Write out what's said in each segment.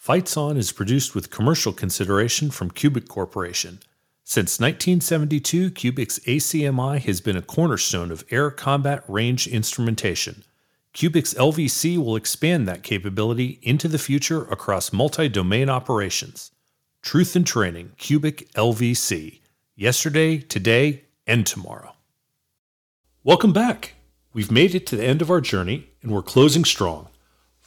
Fights On is produced with commercial consideration from Cubic Corporation. Since 1972, Cubic's ACMI has been a cornerstone of air combat range instrumentation. Cubic's LVC will expand that capability into the future across multi domain operations. Truth in Training, Cubic LVC. Yesterday, today, and tomorrow. Welcome back. We've made it to the end of our journey and we're closing strong.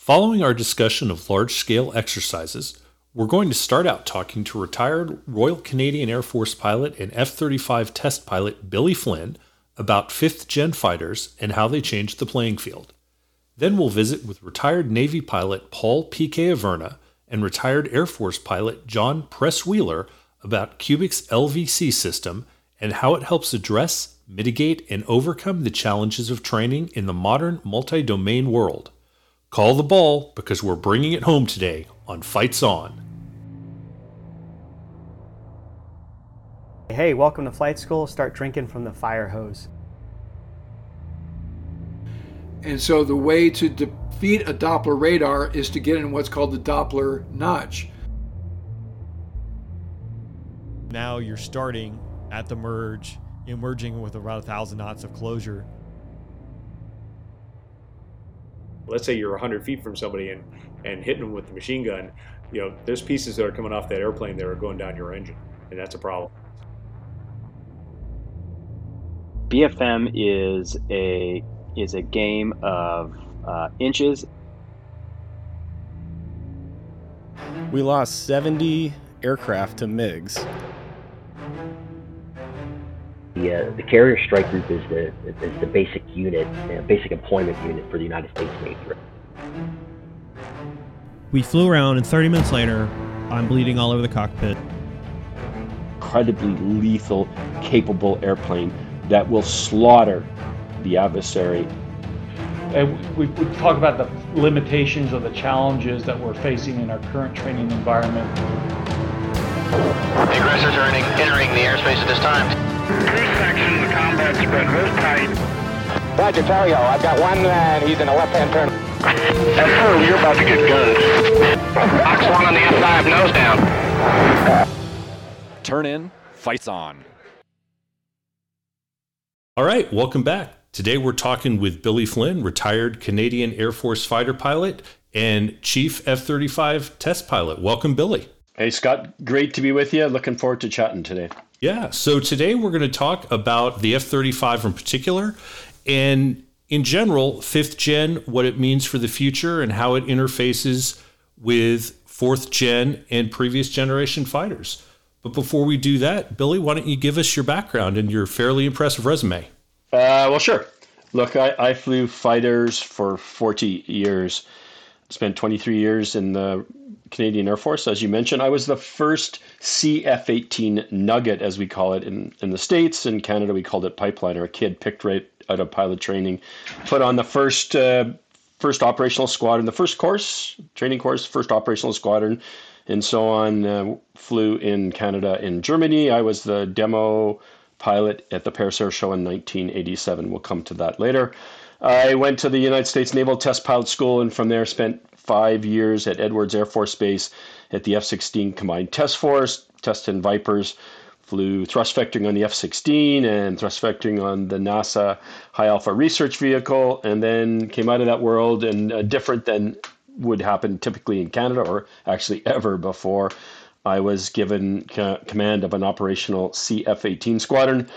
Following our discussion of large scale exercises, we're going to start out talking to retired Royal Canadian Air Force pilot and F 35 test pilot Billy Flynn about 5th gen fighters and how they changed the playing field. Then we'll visit with retired Navy pilot Paul P.K. Averna and retired Air Force pilot John Press Wheeler about Cubic's LVC system and how it helps address, mitigate, and overcome the challenges of training in the modern multi domain world. Call the ball because we're bringing it home today on Fights On. Hey, welcome to flight school. Start drinking from the fire hose. And so the way to defeat a Doppler radar is to get in what's called the Doppler notch. Now you're starting at the merge, emerging with about a thousand knots of closure let's say you're 100 feet from somebody and, and hitting them with the machine gun, you know, there's pieces that are coming off that airplane that are going down your engine, and that's a problem. BFM is a is a game of uh, inches. We lost 70 aircraft to MiGs. The, uh, the carrier strike group is the, is the basic unit, uh, basic employment unit for the United States Navy. We flew around, and 30 minutes later, I'm bleeding all over the cockpit. Incredibly lethal, capable airplane that will slaughter the adversary. And we, we talk about the limitations or the challenges that we're facing in our current training environment. The aggressors are entering the airspace at this time. Cruise section, the combat spread real tight. Sagittario, I've got one man. He's in a left-hand turn. F4, you're about to get gunned. Box one on the F5, nose down. Turn in, fights on. All right, welcome back. Today we're talking with Billy Flynn, retired Canadian Air Force fighter pilot and Chief F 35 test pilot. Welcome, Billy. Hey, Scott. Great to be with you. Looking forward to chatting today. Yeah. So today we're going to talk about the F 35 in particular and in general, fifth gen, what it means for the future and how it interfaces with fourth gen and previous generation fighters. But before we do that, Billy, why don't you give us your background and your fairly impressive resume? Uh, well, sure. Look, I, I flew fighters for 40 years. Spent 23 years in the Canadian Air Force, as you mentioned. I was the first CF 18 Nugget, as we call it in, in the States. In Canada, we called it Pipeline, or a kid picked right out of pilot training, put on the first. Uh, first operational squadron, the first course, training course, first operational squadron, and so on. Uh, flew in Canada and Germany. I was the demo pilot at the Paris Air Show in 1987. We'll come to that later. I went to the United States Naval Test Pilot School and from there spent five years at Edwards Air Force Base at the F 16 Combined Test Force, tested Vipers, flew thrust vectoring on the F 16 and thrust vectoring on the NASA High Alpha Research Vehicle, and then came out of that world and uh, different than would happen typically in Canada or actually ever before. I was given c- command of an operational CF 18 squadron.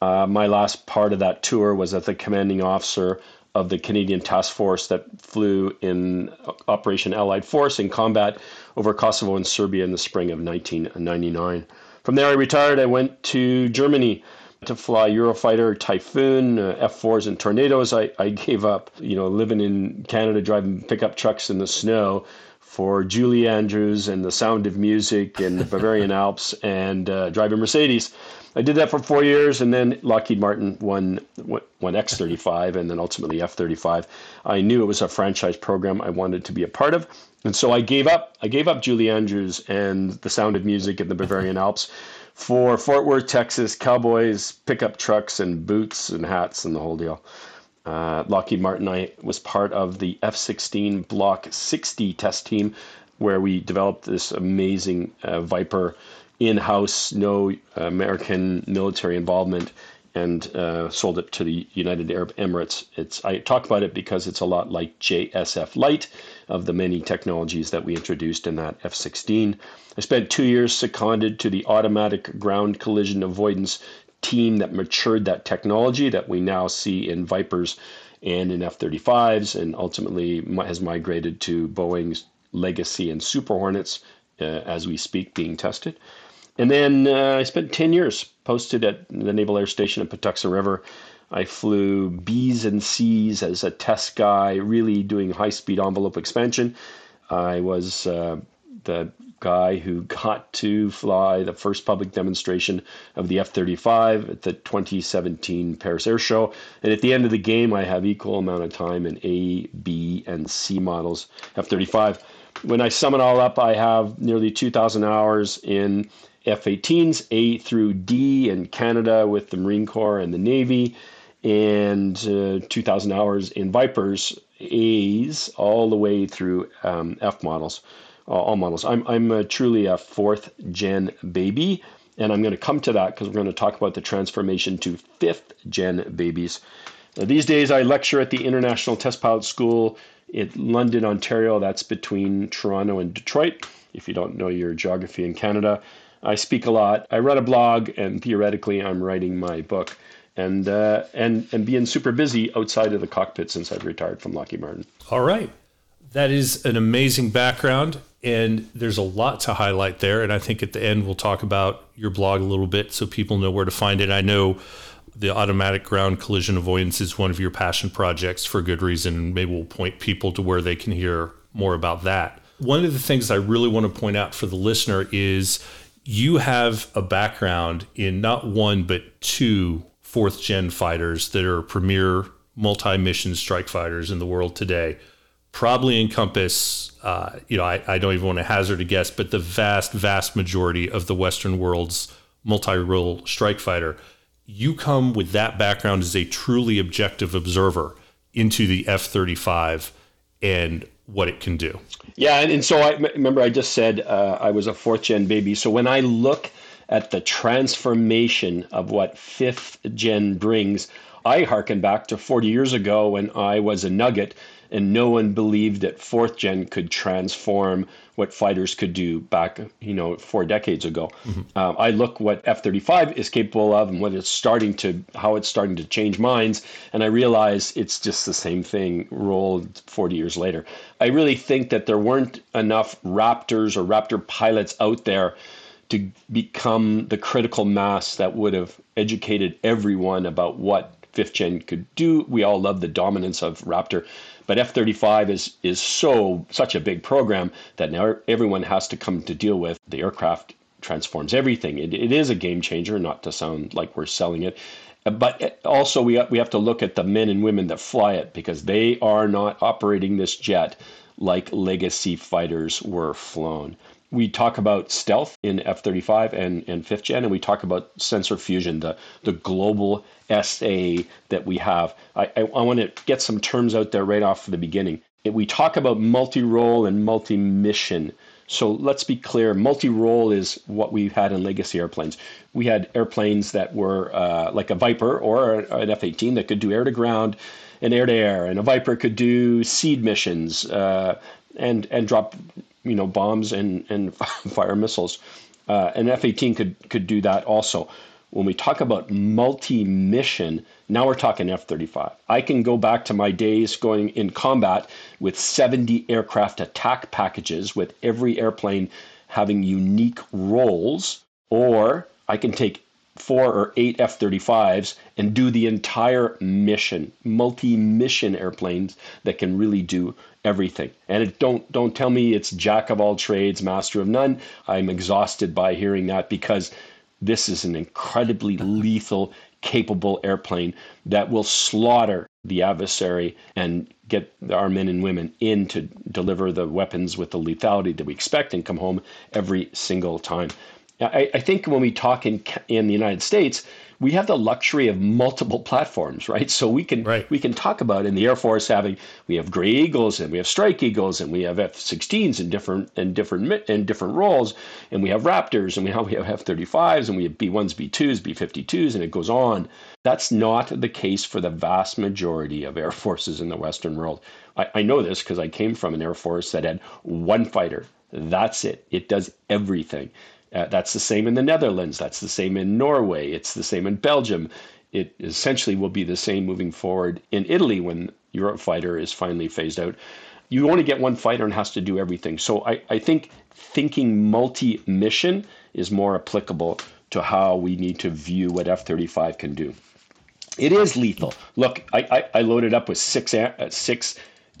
Uh, my last part of that tour was as the commanding officer of the Canadian task force that flew in Operation Allied Force in combat over Kosovo and Serbia in the spring of 1999. From there, I retired. I went to Germany to fly Eurofighter, Typhoon, uh, F4s, and Tornadoes. I, I gave up, you know, living in Canada, driving pickup trucks in the snow for Julie Andrews and the Sound of Music and the Bavarian Alps and uh, driving Mercedes. I did that for four years, and then Lockheed Martin won won X35 and then ultimately F35. I knew it was a franchise program I wanted to be a part of, and so I gave up. I gave up Julie Andrews and the Sound of Music in the Bavarian Alps for Fort Worth, Texas, cowboys, pickup trucks, and boots and hats and the whole deal. Uh, Lockheed Martin, I was part of the F 16 Block 60 test team where we developed this amazing uh, Viper in house, no American military involvement, and uh, sold it to the United Arab Emirates. It's I talk about it because it's a lot like JSF Light of the many technologies that we introduced in that F-16. I spent two years seconded to the automatic ground collision avoidance team that matured that technology that we now see in Vipers and in F-35s, and ultimately has migrated to Boeing's Legacy and Super Hornets uh, as we speak, being tested. And then uh, I spent 10 years posted at the Naval Air Station at Patuxent River. I flew Bs and Cs as a test guy, really doing high speed envelope expansion. I was uh, the guy who got to fly the first public demonstration of the F 35 at the 2017 Paris Air Show. And at the end of the game, I have equal amount of time in A, B, and C models F 35. When I sum it all up, I have nearly 2,000 hours in F 18s, A through D in Canada with the Marine Corps and the Navy, and uh, 2,000 hours in Vipers, A's, all the way through um, F models, uh, all models. I'm, I'm truly a fourth gen baby, and I'm going to come to that because we're going to talk about the transformation to fifth gen babies. Now, these days, I lecture at the International Test Pilot School in London, Ontario. That's between Toronto and Detroit, if you don't know your geography in Canada. I speak a lot. I run a blog, and theoretically, I'm writing my book, and uh, and and being super busy outside of the cockpit since I've retired from Lockheed Martin. All right, that is an amazing background, and there's a lot to highlight there. And I think at the end we'll talk about your blog a little bit, so people know where to find it. I know the automatic ground collision avoidance is one of your passion projects for good reason. Maybe we'll point people to where they can hear more about that. One of the things I really want to point out for the listener is you have a background in not one but two fourth gen fighters that are premier multi mission strike fighters in the world today. Probably encompass, uh, you know, I, I don't even want to hazard a guess, but the vast, vast majority of the Western world's multi role strike fighter. You come with that background as a truly objective observer into the F 35 and what it can do. Yeah, and, and so I remember I just said uh, I was a fourth gen baby. So when I look at the transformation of what fifth gen brings, I harken back to 40 years ago when I was a nugget and no one believed that fourth gen could transform what fighters could do back, you know, four decades ago. Mm-hmm. Um, I look what F-35 is capable of and what it's starting to, how it's starting to change minds, and I realize it's just the same thing rolled 40 years later. I really think that there weren't enough Raptors or Raptor pilots out there to become the critical mass that would have educated everyone about what fifth gen could do. We all love the dominance of Raptor, but F-35 is is so such a big program that now everyone has to come to deal with. The aircraft transforms everything. It, it is a game changer, not to sound like we're selling it. But also, we, we have to look at the men and women that fly it because they are not operating this jet like legacy fighters were flown we talk about stealth in F-35 and, and 5th gen, and we talk about sensor fusion, the, the global SA that we have. I, I, I want to get some terms out there right off the beginning. We talk about multi-role and multi-mission. So let's be clear, multi-role is what we had in legacy airplanes. We had airplanes that were uh, like a Viper or an F-18 that could do air-to-ground and air-to-air, and a Viper could do SEAD missions uh, and and drop you know bombs and and fire missiles. Uh, an F-18 could could do that also. When we talk about multi-mission, now we're talking F-35. I can go back to my days going in combat with 70 aircraft attack packages, with every airplane having unique roles, or I can take four or eight F 35s and do the entire mission, multi mission airplanes that can really do everything. And it, don't don't tell me it's jack of all trades, master of none. I'm exhausted by hearing that because this is an incredibly lethal, capable airplane that will slaughter the adversary and get our men and women in to deliver the weapons with the lethality that we expect and come home every single time. I, I think when we talk in in the United States, we have the luxury of multiple platforms, right? So we can right. we can talk about in the Air Force having we have Gray Eagles and we have Strike Eagles and we have F-16s in different and different in different roles, and we have Raptors and we have, we have F-35s and we have B-1s, B-2s, B-52s, and it goes on. That's not the case for the vast majority of air forces in the Western world. I, I know this because I came from an air force that had one fighter. That's it. It does everything. Uh, that's the same in the Netherlands. That's the same in Norway. It's the same in Belgium. It essentially will be the same moving forward in Italy when Eurofighter is finally phased out. You only get one fighter and has to do everything. So I, I think thinking multi mission is more applicable to how we need to view what F 35 can do. It is lethal. Look, I, I, I loaded up with six,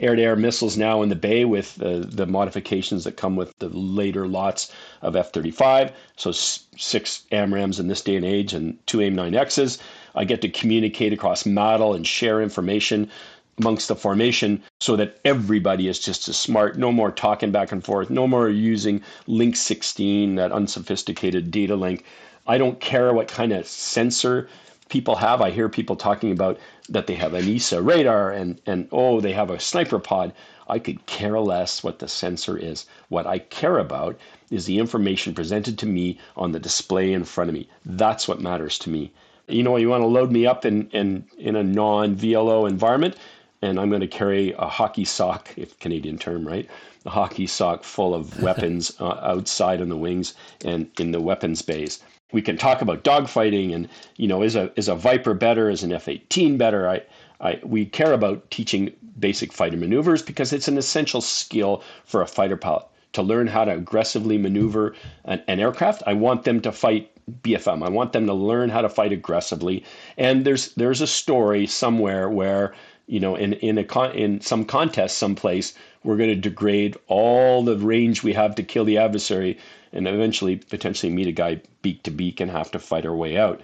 uh, six air-to-air missiles now in the bay with uh, the modifications that come with the later lots of F-35. So six AMRAAMs in this day and age and two AIM-9Xs. I get to communicate across model and share information amongst the formation so that everybody is just as smart. No more talking back and forth. No more using Link 16, that unsophisticated data link. I don't care what kind of sensor people have. I hear people talking about that they have an AESA radar and, and oh, they have a sniper pod. I could care less what the sensor is. What I care about is the information presented to me on the display in front of me. That's what matters to me. You know, you want to load me up in, in, in a non VLO environment, and I'm going to carry a hockey sock, if Canadian term, right? A hockey sock full of weapons uh, outside on the wings and in the weapons bays we can talk about dogfighting and you know is a is a Viper better, is an F-18 better? I, I we care about teaching basic fighter maneuvers because it's an essential skill for a fighter pilot to learn how to aggressively maneuver an, an aircraft. I want them to fight BFM. I want them to learn how to fight aggressively. And there's there's a story somewhere where you know in in a con, in some contest someplace we're going to degrade all the range we have to kill the adversary and eventually potentially meet a guy beak to beak and have to fight our way out.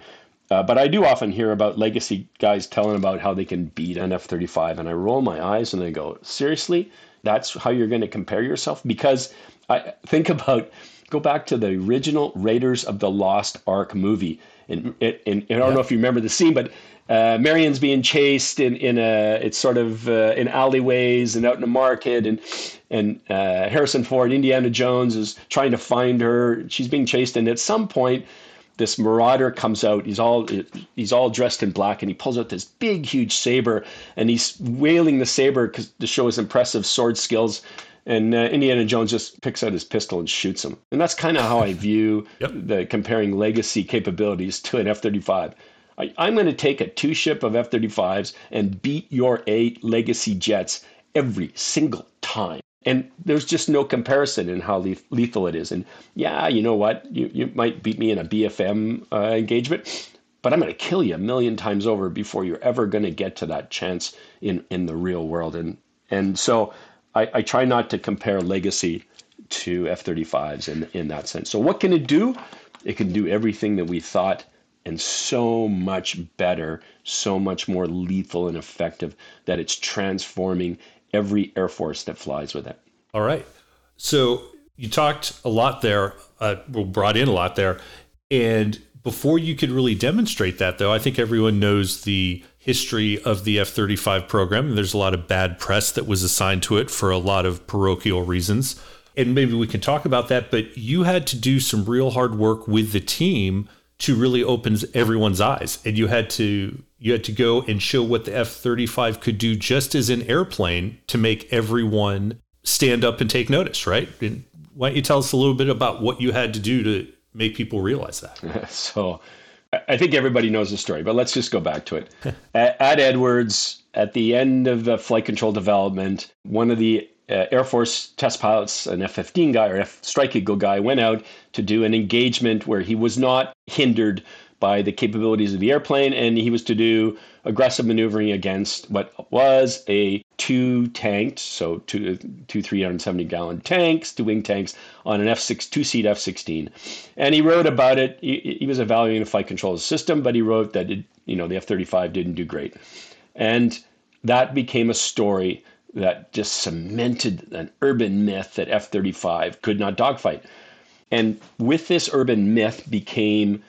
Uh, but I do often hear about legacy guys telling about how they can beat an F 35, and I roll my eyes and I go, seriously? That's how you're going to compare yourself? Because I think about, go back to the original Raiders of the Lost Ark movie. And, and, and I don't yeah. know if you remember the scene, but uh, Marion's being chased in in a it's sort of uh, in alleyways and out in the market, and and uh, Harrison Ford, Indiana Jones is trying to find her. She's being chased, and at some point, this marauder comes out. He's all he's all dressed in black, and he pulls out this big, huge saber, and he's wailing the saber because to show his impressive sword skills. And uh, Indiana Jones just picks out his pistol and shoots him. And that's kind of how I view yep. the comparing legacy capabilities to an F 35. I, I'm going to take a two ship of F 35s and beat your eight legacy jets every single time. And there's just no comparison in how lethal it is. And yeah, you know what? You, you might beat me in a BFM uh, engagement, but I'm going to kill you a million times over before you're ever going to get to that chance in, in the real world. And, and so I, I try not to compare legacy to F 35s in, in that sense. So, what can it do? It can do everything that we thought and so much better, so much more lethal and effective that it's transforming every Air Force that flies with it. All right. So you talked a lot there, uh, brought in a lot there. And before you could really demonstrate that, though, I think everyone knows the history of the F 35 program. There's a lot of bad press that was assigned to it for a lot of parochial reasons. And maybe we can talk about that. But you had to do some real hard work with the team to really open everyone's eyes and you had to you had to go and show what the F-35 could do just as an airplane to make everyone stand up and take notice right and why don't you tell us a little bit about what you had to do to make people realize that so i think everybody knows the story but let's just go back to it. At, at edwards at the end of the flight control development one of the uh, Air Force test pilots, an F 15 guy or F Strike Eagle guy, went out to do an engagement where he was not hindered by the capabilities of the airplane and he was to do aggressive maneuvering against what was a two tanked, so two, two 370 gallon tanks, two wing tanks on an F6, two seat F 16. And he wrote about it. He, he was evaluating the flight control system, but he wrote that it, you know, the F 35 didn't do great. And that became a story that just cemented an urban myth that F 35 could not dogfight. And with this urban myth became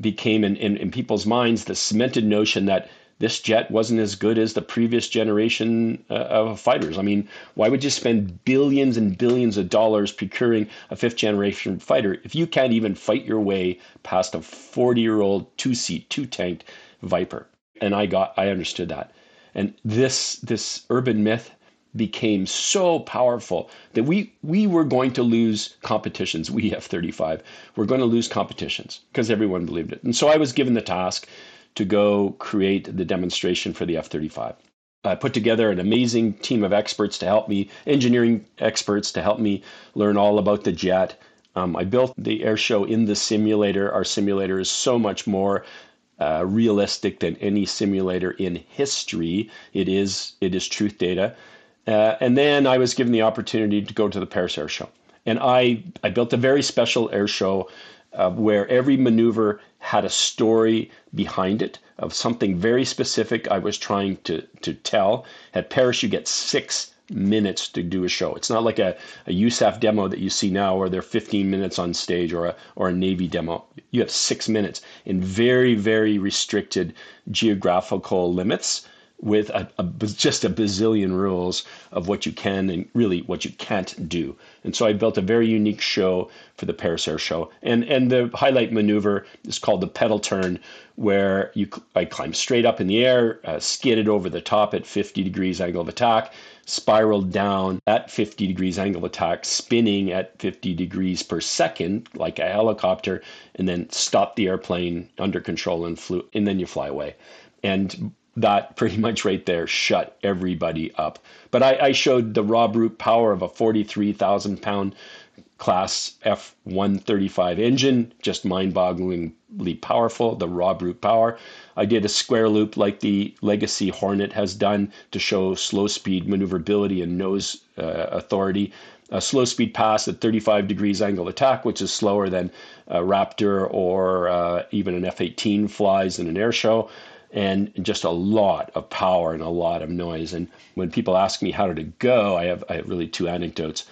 became in, in, in people's minds the cemented notion that this jet wasn't as good as the previous generation uh, of fighters. I mean, why would you spend billions and billions of dollars procuring a fifth generation fighter if you can't even fight your way past a 40 year old two seat, two tanked Viper? And I got, I understood that. And this, this urban myth became so powerful that we we were going to lose competitions. We F-35 we're going to lose competitions because everyone believed it. And so I was given the task to go create the demonstration for the F-35. I put together an amazing team of experts to help me, engineering experts to help me learn all about the jet. Um, I built the air show in the simulator. Our simulator is so much more uh, realistic than any simulator in history. It is it is truth data. Uh, and then I was given the opportunity to go to the Paris Air Show. And I, I built a very special air show uh, where every maneuver had a story behind it of something very specific I was trying to, to tell. At Paris, you get six minutes to do a show. It's not like a, a USAF demo that you see now where they're 15 minutes on stage or a, or a Navy demo. You have six minutes in very, very restricted geographical limits with a, a, just a bazillion rules of what you can and really what you can't do. And so I built a very unique show for the Paris Air Show. And and the highlight maneuver is called the pedal turn, where you I climb straight up in the air, uh, skidded over the top at 50 degrees angle of attack, spiraled down at 50 degrees angle of attack, spinning at 50 degrees per second like a helicopter, and then stopped the airplane under control and flew, and then you fly away. And that pretty much right there shut everybody up. But I, I showed the raw brute power of a 43,000 pound class F 135 engine, just mind bogglingly powerful, the raw brute power. I did a square loop like the Legacy Hornet has done to show slow speed maneuverability and nose uh, authority. A slow speed pass at 35 degrees angle attack, which is slower than a Raptor or uh, even an F 18 flies in an air show and just a lot of power and a lot of noise. And when people ask me how did it go, I have I have really two anecdotes.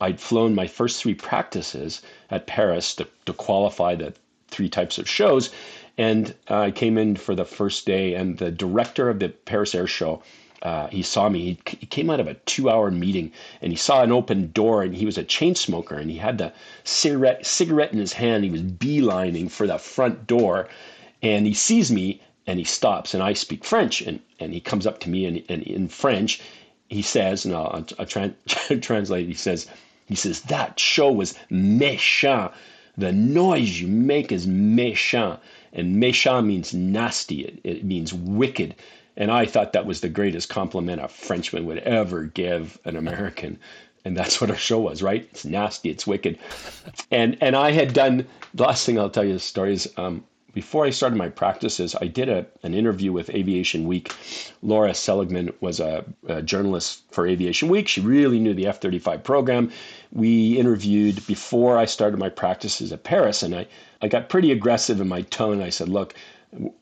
I'd flown my first three practices at Paris to, to qualify the three types of shows, and I came in for the first day, and the director of the Paris Air Show. Uh, he saw me. He, he came out of a two-hour meeting, and he saw an open door. And he was a chain smoker, and he had the cigarette cigarette in his hand. He was beelining for the front door, and he sees me, and he stops and I speak French and, and he comes up to me and, and in French he says and try translate he says he says that show was méchant the noise you make is méchant and méchant means nasty it, it means wicked and I thought that was the greatest compliment a Frenchman would ever give an American and that's what our show was, right? It's nasty, it's wicked, and and I had done. The last thing I'll tell you the story is um, before I started my practices, I did a, an interview with Aviation Week. Lara Seligman was a, a journalist for Aviation Week. She really knew the F 35 program. We interviewed before I started my practices at Paris, and I, I got pretty aggressive in my tone. I said, Look,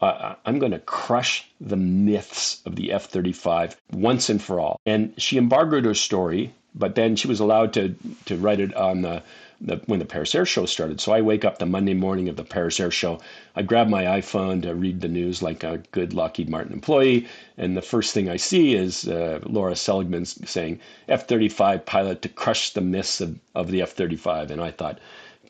I, I'm going to crush the myths of the F 35 once and for all. And she embargoed her story, but then she was allowed to, to write it on the the, when the Paris Air Show started. So I wake up the Monday morning of the Paris Air Show. I grab my iPhone to read the news like a good Lockheed Martin employee, and the first thing I see is uh, Lara Seligman saying F-35 pilot to crush the myths of, of the F-35, and I thought.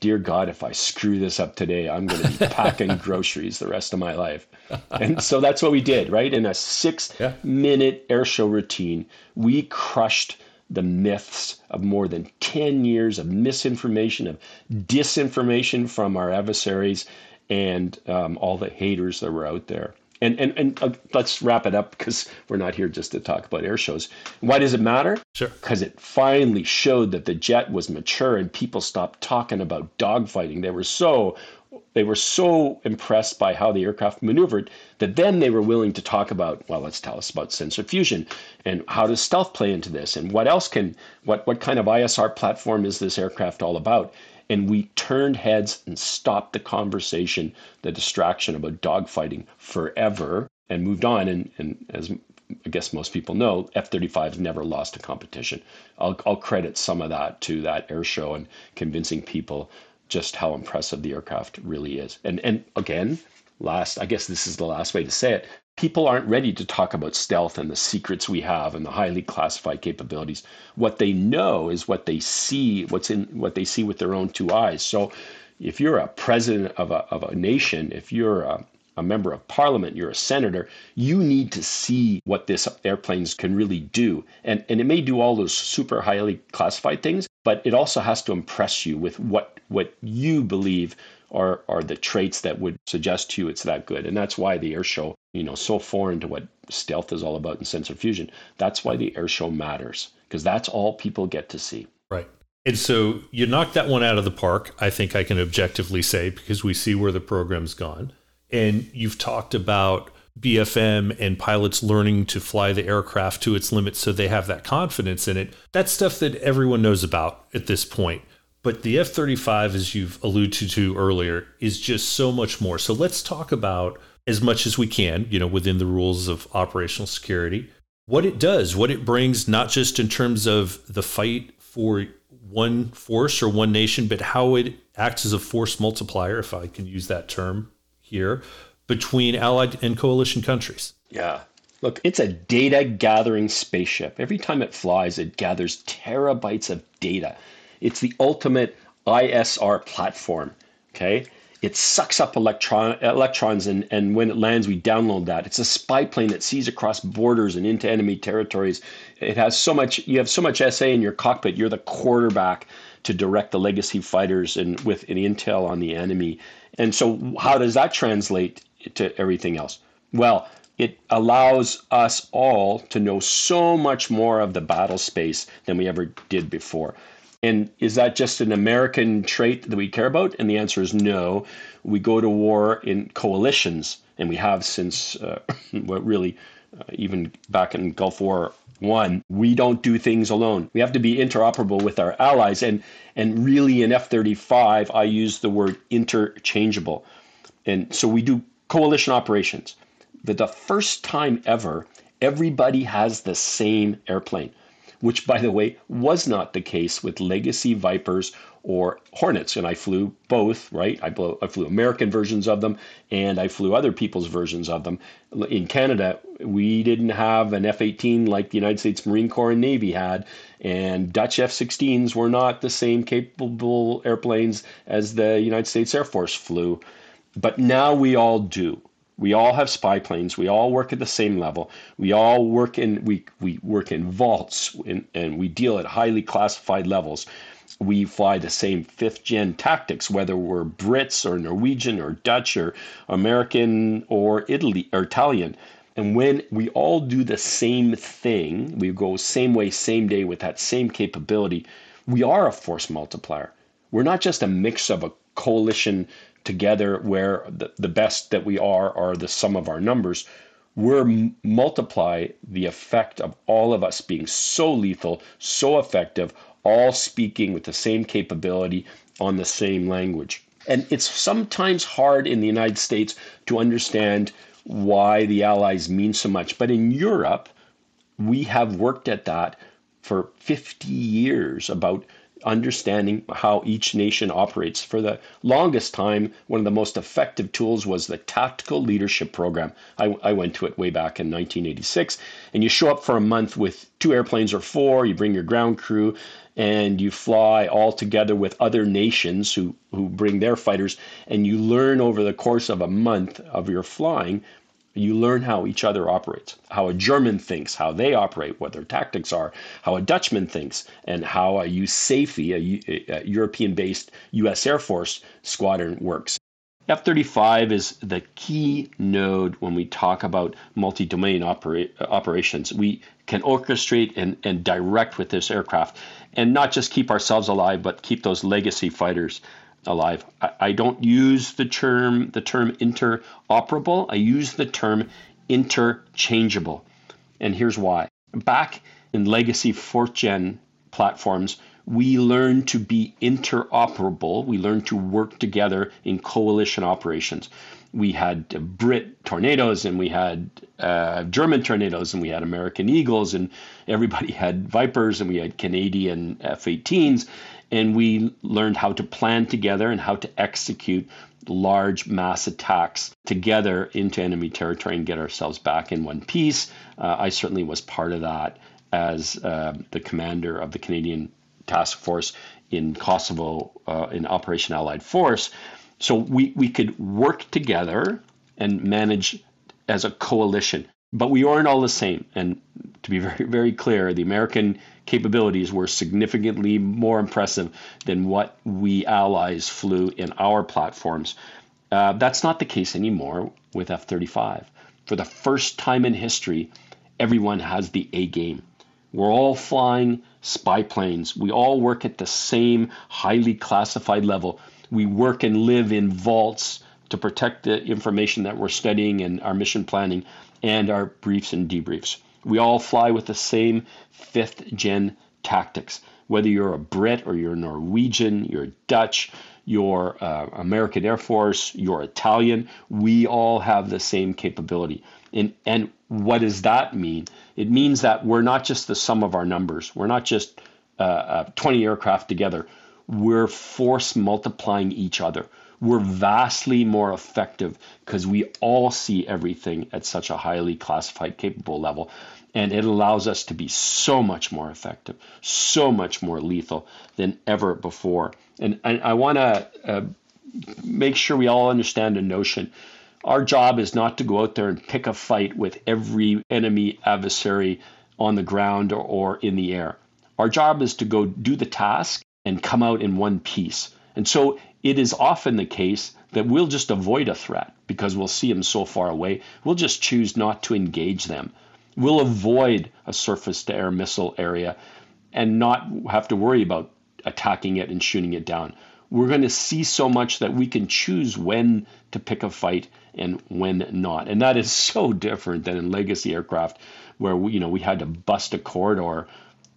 Dear God, if I screw this up today, I'm going to be packing groceries the rest of my life. And so that's what we did, right? In a six yeah. minute air show routine, we crushed the myths of more than 10 years of misinformation, of disinformation from our adversaries, and um, all the haters that were out there. And, and, and uh, let's wrap it up because we're not here just to talk about air shows. Why does it matter? Sure. Because it finally showed that the jet was mature and people stopped talking about dogfighting. They were so they were so impressed by how the aircraft maneuvered that then they were willing to talk about well let's tell us about sensor fusion and how does stealth play into this and what else can what what kind of isr platform is this aircraft all about and we turned heads and stopped the conversation the distraction about dogfighting forever and moved on and, and as I guess most people know, F 35 never lost a competition. I'll, I'll credit some of that to that air show and convincing people just how impressive the aircraft really is. And and again, last I guess this is the last way to say it. People aren't ready to talk about stealth and the secrets we have and the highly classified capabilities. What they know is what they see, what's in what they see with their own two eyes. So if you're a president of a, of a nation, if you're a, a member of parliament, you're a senator, you need to see what this airplanes can really do. And, and it may do all those super highly classified things, but it also has to impress you with what, what you believe are, are the traits that would suggest to you it's that good. And that's why the air show, you know, so foreign to what stealth is all about in sensor fusion. That's why the air show matters, because that's all people get to see. Right. And so you knocked that one out of the park, I think I can objectively say, because we see where the program's gone. And you've talked about BFM and pilots learning to fly the aircraft to its limits so they have that confidence in it. That's stuff that everyone knows about at this point. But the F 35, as you've alluded to earlier, is just so much more. So let's talk about as much as we can, you know, within the rules of operational security, what it does, what it brings, not just in terms of the fight for one force or one nation, but how it acts as a force multiplier, if I can use that term here, between allied and coalition countries. Yeah. Look, it's a data gathering spaceship. Every time it flies, it gathers terabytes of data. It's the ultimate ISR platform. Okay. It sucks up electron, electrons, and, and when it lands, we download that. It's a spy plane that sees across borders and into enemy territories. It has so much, you have so much SA in your cockpit, you're the quarterback to direct the legacy fighters and with an intel on the enemy. And so, how does that translate to everything else? Well, it allows us all to know so much more of the battle space than we ever did before. And is that just an American trait that we care about? And the answer is no. We go to war in coalitions, and we have since, uh, really, uh, even back in Gulf War One. We don't do things alone. We have to be interoperable with our allies. And and really, in F thirty five, I use the word interchangeable. And so we do coalition operations. That the first time ever, everybody has the same airplane which, by the way, was not the case with legacy Vipers or Hornets. And I flew both, right? I, I flew American versions of them and I flew other people's versions of them. In Canada, we didn't have an F 18 like the United States Marine Corps and Navy had, and Dutch F 16s were not the same capable airplanes as the United States Air Force flew. But now we all do. We all have spy planes. We all work at the same level. We all work in we we work in vaults and, and we deal at highly classified levels. We fly the same fifth gen tactics, whether we're Brits or Norwegian or Dutch or American or Italy or Italian. And when we all do the same thing, we go same way, same day with that same capability, we are a force multiplier. We're not just a mix of a coalition together where the, the best that we are are the sum of our numbers we're m- multiply the effect of all of us being so lethal so effective all speaking with the same capability on the same language. And it's sometimes hard in the united states to understand why the allies mean so much but in europe we have worked at that for 50 years about understanding how each nation operates. For the longest time, one of the most effective tools was the Tactical Leadership Program. I, I, went to it way back in 1986. And you show up for a month with two airplanes or four, you bring your ground crew, and you fly all together with other nations who, who bring their fighters, and you learn over the course of a month of your flying you learn how each other operates, how a German thinks, how they operate, what their tactics are, how a Dutchman thinks, and how a USAFE, a, a European based US Air Force squadron works. F 35 is the key node when we talk about multi domain opera- operations. We can orchestrate and, and direct with this aircraft and not just keep ourselves alive, but keep those legacy fighters alive. I, I don't use the term the term interoperable. I use the term interchangeable. And here's why. Back in legacy fourth gen platforms, we learn to be interoperable. We learn to work together in coalition operations. We had Brit tornadoes and we had uh, German tornadoes and we had American Eagles and everybody had Vipers and we had Canadian F 18s and we learned how to plan together and how to execute large mass attacks together into enemy territory and get ourselves back in one piece. Uh, I certainly was part of that as uh, the commander of the Canadian task force in Kosovo uh, in Operation Allied Force. So we, we could work together and manage as a coalition. But we aren't all the same. And to be very, very clear, the American capabilities were significantly more impressive than what we allies flew in our platforms. Uh, that's not the case anymore with F 35. For the first time in history, everyone has the A game. We're all flying spy planes. We all work at the same highly classified level. We work and live in vaults to protect the information that we're studying and our mission planning and our briefs and debriefs. We all fly with the same fifth gen tactics. Whether you're a Brit or you're Norwegian, you're Dutch, you're uh, American Air Force, you're Italian, we all have the same capability. And, and what does that mean? It means that we're not just the sum of our numbers. We're not just uh, uh, 20 aircraft together. We're force multiplying each other we're vastly more effective because we all see everything at such a highly classified, capable level. And it allows us to be so much more effective, so much more lethal than ever before. And, and I want to uh, make sure we all understand the notion. Our job is not to go out there and pick a fight with every enemy adversary on the ground or, or in the air. Our job is to go do the task and come out in one piece. And so it is often the case that we'll just avoid a threat because we'll see them so far away. We'll just choose not to engage them. We'll avoid a surface to air missile area and not have to worry about attacking it and shooting it down. We're going to see so much that we can choose when to pick a fight and when not. And that is so different than in legacy aircraft where we, you know we had to bust a corridor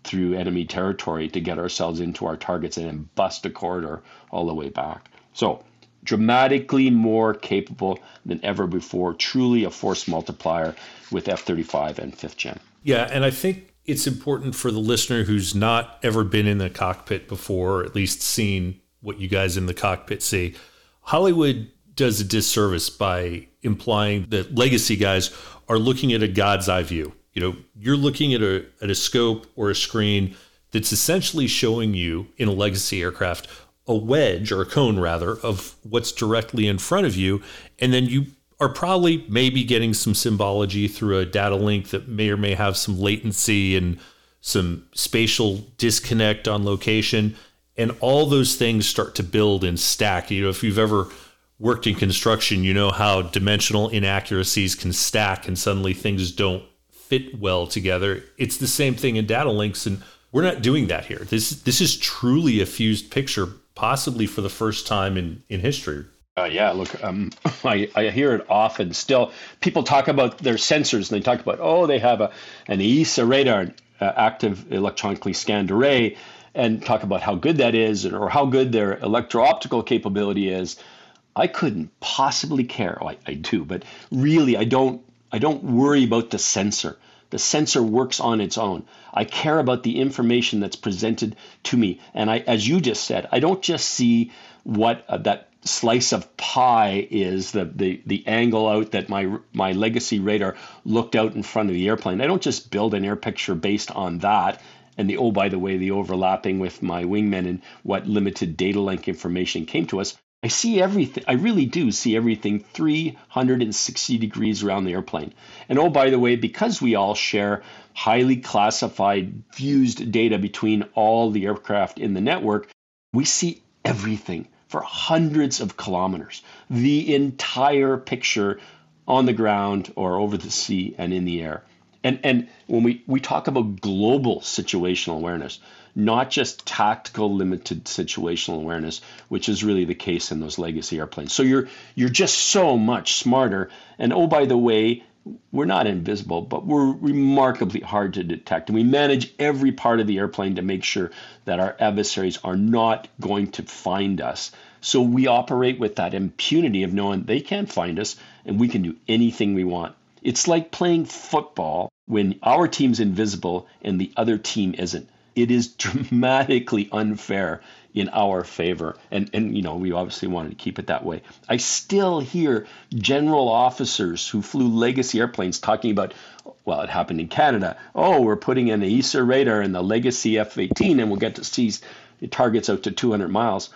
through enemy territory to get ourselves into our targets and then bust a corridor all the way back. So, dramatically more capable than ever before, truly a force multiplier with F 35 and 5th gen. Yeah, and I think it's important for the listener who's not ever been in the cockpit before, or at least seen what you guys in the cockpit see. Hollywood does a disservice by implying that legacy guys are looking at a God's eye view you know, you're looking at a at a scope or a screen that's essentially showing you in a legacy aircraft a wedge or a cone rather of what's directly in front of you. And then you are probably maybe getting some symbology through a data link that may or may have some latency and some spatial disconnect on location. And all those things start to build and stack. You know if you've ever worked in construction you know how dimensional inaccuracies can stack and suddenly things don't fit well together. It's the same thing in data links, and we're not doing that here. This this is truly a fused picture, possibly for the first time in in history. Uh, yeah, look, um, I, I hear it often. Still, people talk about their sensors, and they talk about oh, they have a an AESA radar, uh, active electronically scanned array, and talk about how good that is, or how good their electro-optical capability is. I couldn't possibly care. Oh, I, I do, but really, I don't I don't worry about the sensor. The sensor works on its own. I care about the information that's presented to me. And I, as you just said, I don't just see what uh, that slice of pie is the, the the angle out that my my legacy radar looked out in front of the airplane. I don't just build an air picture based on that and the oh by the way the overlapping with my wingmen and what limited data link information came to us. I see everything. I really do see everything 360 degrees around the airplane. And oh, by the way, because we all share highly classified fused data between all the aircraft in the network, we see everything for hundreds of kilometers. The entire picture on the ground or over the sea and in the air. And, and when we, we talk about global situational awareness, not just tactical limited situational awareness, which is really the case in those legacy airplanes. So you're you're just so much smarter. And oh, by the way, we're not invisible, but we're remarkably hard to detect. And we manage every part of the airplane to make sure that our adversaries are not going to find us. So we operate with that impunity of knowing they can't find us and we can do anything we want. It's like playing football when our team's invisible and the other team isn't. It is dramatically unfair in our favor. And, and, you know, we obviously wanted to keep it that way. I still hear general officers who flew legacy airplanes talking about, well, it happened in Canada. Oh, we're putting in the AESA radar in the legacy F 18 and we'll get to see targets out to 200 miles.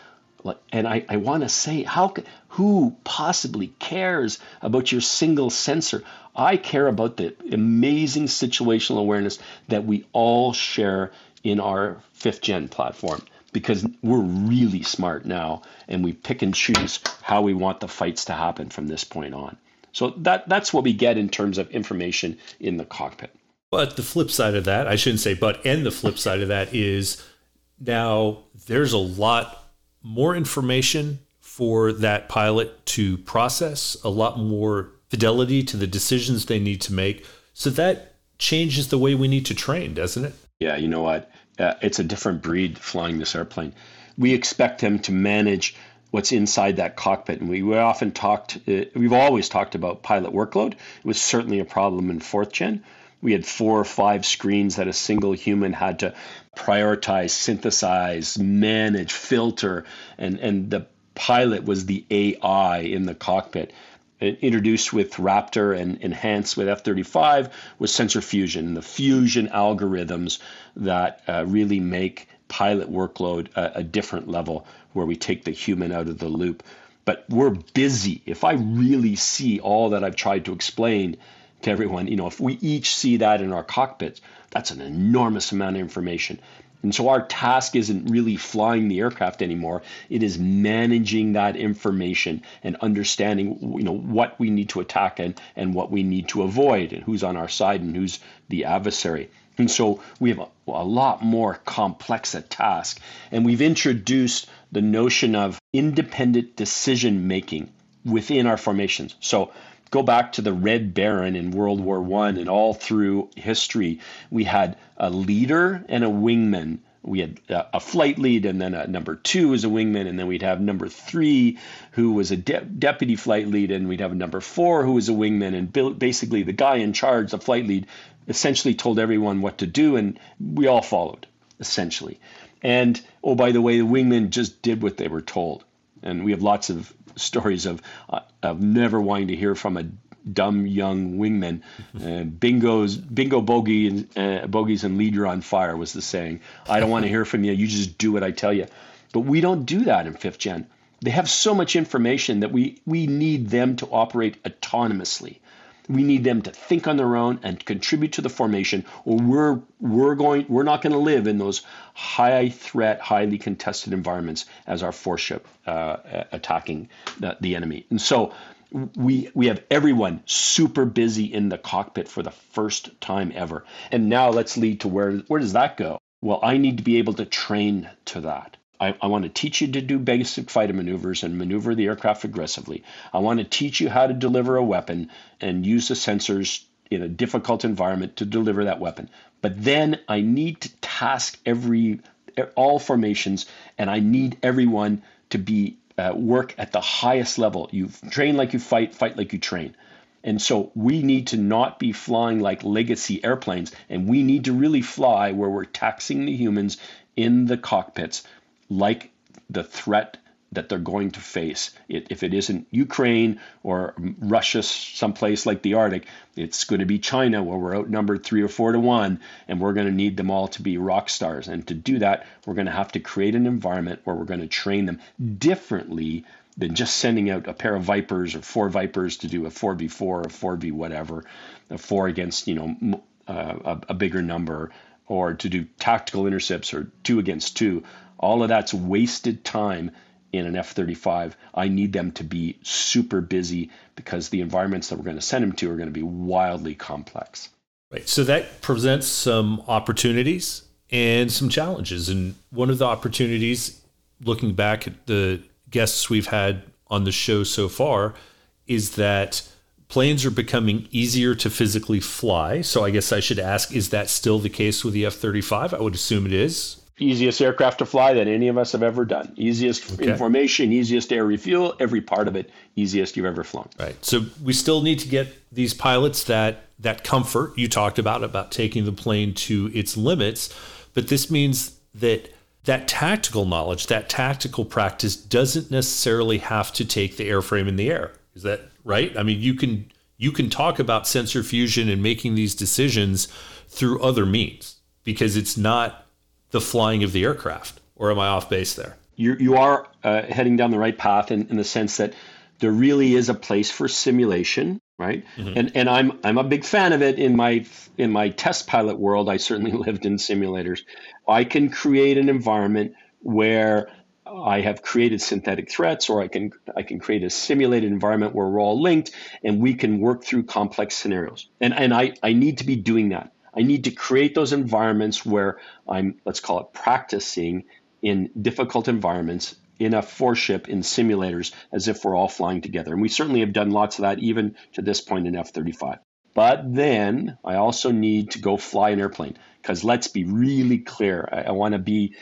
And I, I want to say, how who possibly cares about your single sensor? I care about the amazing situational awareness that we all share in our fifth gen platform because we're really smart now and we pick and choose how we want the fights to happen from this point on. So that that's what we get in terms of information in the cockpit. But the flip side of that, I shouldn't say but and the flip side of that is now there's a lot more information for that pilot to process, a lot more fidelity to the decisions they need to make. So that changes the way we need to train, doesn't it? Yeah, you know what? Uh, it's a different breed flying this airplane. We expect him to manage what's inside that cockpit. And we, we often talked, uh, we've always talked about pilot workload. It was certainly a problem in fourth gen. We had four or five screens that a single human had to prioritize, synthesize, manage, filter, and, and the pilot was the AI in the cockpit introduced with Raptor and enhanced with F 35 was sensor fusion, the fusion algorithms that uh, really make pilot workload a, a different level where we take the human out of the loop. But we're busy. If I really see all that I've tried to explain to everyone, you know, if we each see that in our cockpits, that's an enormous amount of information. And so our task isn't really flying the aircraft anymore. It is managing that information and understanding, you know, what we need to attack and, and what we need to avoid and who's on our side and who's the adversary. And so we have a, a lot more complex a task. And we've introduced the notion of independent decision making within our formations. So go back to the Red Baron in World War One and all through history, we had a leader and a wingman. We had a flight lead, and then a number two was a wingman, and then we'd have number three, who was a de- deputy flight lead, and we'd have a number four, who was a wingman, and basically the guy in charge, the flight lead, essentially told everyone what to do, and we all followed, essentially. And oh, by the way, the wingmen just did what they were told. And we have lots of stories of uh, of never wanting to hear from a dumb young wingman. Uh, bingo's bingo bogey and uh, bogeys and lead you on fire was the saying. I don't want to hear from you. You just do what I tell you. But we don't do that in fifth gen. They have so much information that we we need them to operate autonomously. We need them to think on their own and contribute to the formation, or we're we're going we're not going to live in those high threat, highly contested environments as our force ship uh, attacking the, the enemy. And so we we have everyone super busy in the cockpit for the first time ever. And now let's lead to where where does that go? Well, I need to be able to train to that. I, I, want to teach you to do basic fighter maneuvers and maneuver the aircraft aggressively. I want to teach you how to deliver a weapon and use the sensors in a difficult environment to deliver that weapon. But then I need to task every all formations, and I need everyone to be uh, work at the highest level. You train like you fight, fight like you train. And so we need to not be flying like legacy airplanes, and we need to really fly where we're taxing the humans in the cockpits like the threat that they're going to face. It, if it isn't Ukraine or Russia, someplace like the Arctic, it's going to be China, where we're outnumbered three or four to one, and we're going to need them all to be rock stars. And to do that, we're going to have to create an environment where we're going to train them differently than just sending out a pair of Vipers or four Vipers to do a 4v4 or 4v whatever, a four against you know uh, a, a bigger number, or to do tactical intercepts or two against two all of that's wasted time in an F 35. I need them to be super busy because the environments that we're going to send them to are going to be wildly complex. Right. So that presents some opportunities and some challenges. And one of the opportunities, looking back at the guests we've had on the show so far, is that planes are becoming easier to physically fly. So I guess I should ask is that still the case with the F 35? I would assume it is easiest aircraft to fly that any of us have ever done. Easiest okay. information, easiest air refuel, every part of it, easiest you've ever flown. Right. So we still need to get these pilots that that comfort you talked about about taking the plane to its limits, but this means that that tactical knowledge, that tactical practice doesn't necessarily have to take the airframe in the air. Is that right? I mean, you can you can talk about sensor fusion and making these decisions through other means because it's not the flying of the aircraft. Or am I off base there? You you are uh, heading down the right path in, in the sense that there really is a place for simulation right mm-hmm. and and i'm i'm a big fan of it in my in my test pilot world i certainly lived in simulators i can create an environment where I have created synthetic threats, or I can I can create a simulated environment where we're all linked, and we can work through complex scenarios. And and I I need to be doing that. I need to create those environments where I'm let's call it practicing in difficult environments in a four ship in simulators as if we're all flying together. And we certainly have done lots of that even to this point in F 35. But then I also need to go fly an airplane because let's be really clear. I, I want to be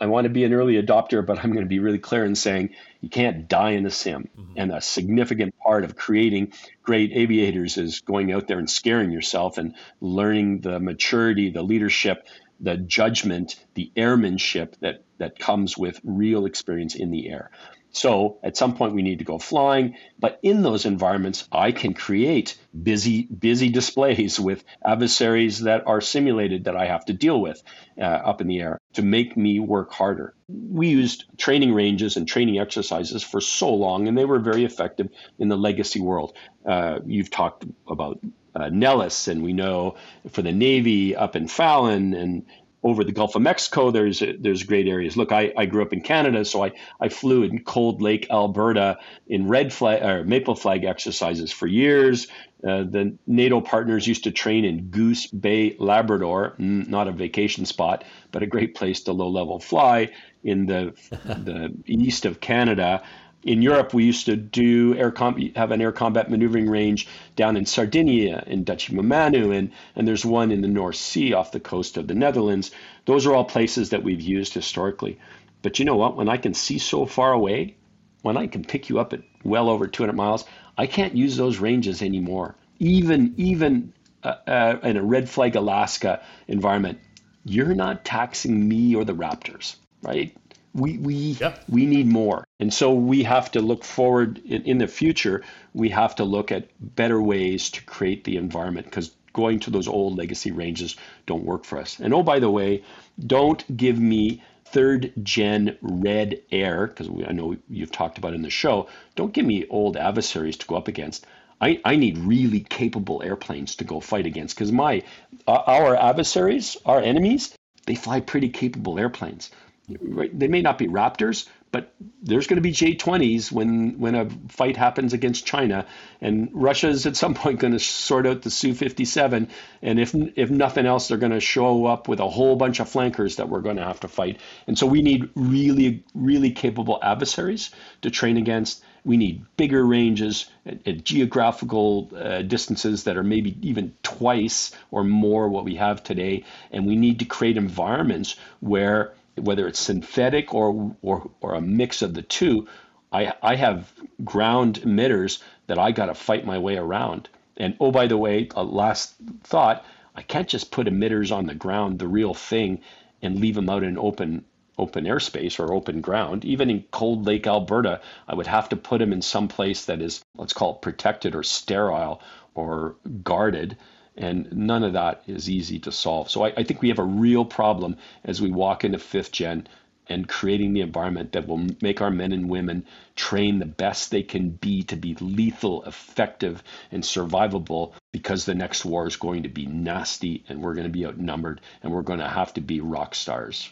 I want to be an early adopter, but I'm going to be really clear in saying you can't die in a sim. Mm-hmm. And a significant part of creating great aviators is going out there and scaring yourself and learning the maturity, the leadership, the judgment, the airmanship that that comes with real experience in the air. So at some point we need to go flying, but in those environments, I can create busy, busy displays with adversaries that are simulated that I have to deal with uh, up in the air to make me work harder. We used training ranges and training exercises for so long, and they were very effective in the legacy world. Uh, you've talked about uh, Nellis, and we know for the Navy up in Fallon and over the Gulf of Mexico, there's there's great areas. Look, I, I grew up in Canada, so I, I flew in Cold Lake, Alberta, in red flag or maple flag exercises for years. Uh, the NATO partners used to train in Goose Bay, Labrador, not a vacation spot, but a great place to low level fly in the the east of Canada in Europe, we used to do air com- have an air combat maneuvering range down in Sardinia, in Decimomannu, and, and there's one in the North Sea off the coast of the Netherlands. Those are all places that we've used historically. But you know what? When I can see so far away, when I can pick you up at well over 200 miles, I can't use those ranges anymore. Even even uh, uh, in a red flag Alaska environment, you're not taxing me or the Raptors, right? We we yep. we need more. And so we have to look forward in, in the future we have to look at better ways to create the environment because going to those old legacy ranges don't work for us. And oh by the way don't give me third gen red air because i know you've talked about in the show. Don't give me old adversaries to go up against. I, I need really capable airplanes to go fight against because my uh, our adversaries our enemies they fly pretty capable airplanes they may not be Raptors, but there's going to be J20s when when a fight happens against China, and Russia's at some point going to sort out the Su-57, and if if nothing else, they're going to show up with a whole bunch of flankers that we're going to have to fight, and so we need really really capable adversaries to train against. We need bigger ranges at, at geographical uh, distances that are maybe even twice or more what we have today, and we need to create environments where whether it's synthetic or, or, or a mix of the two, I, I have ground emitters that I got to fight my way around. And oh, by the way, a last thought, I can't just put emitters on the ground, the real thing, and leave them out in open open airspace or open ground. Even in Cold Lake, Alberta, I would have to put them in some place that is, let's call it protected or sterile or guarded and none of that is easy to solve. So I, I, think we have a real problem as we walk into fifth gen and creating the environment that will make our men and women train the best they can be to be lethal, effective, and survivable because the next war is going to be nasty and we're going to be outnumbered and we're going to have to be rock stars.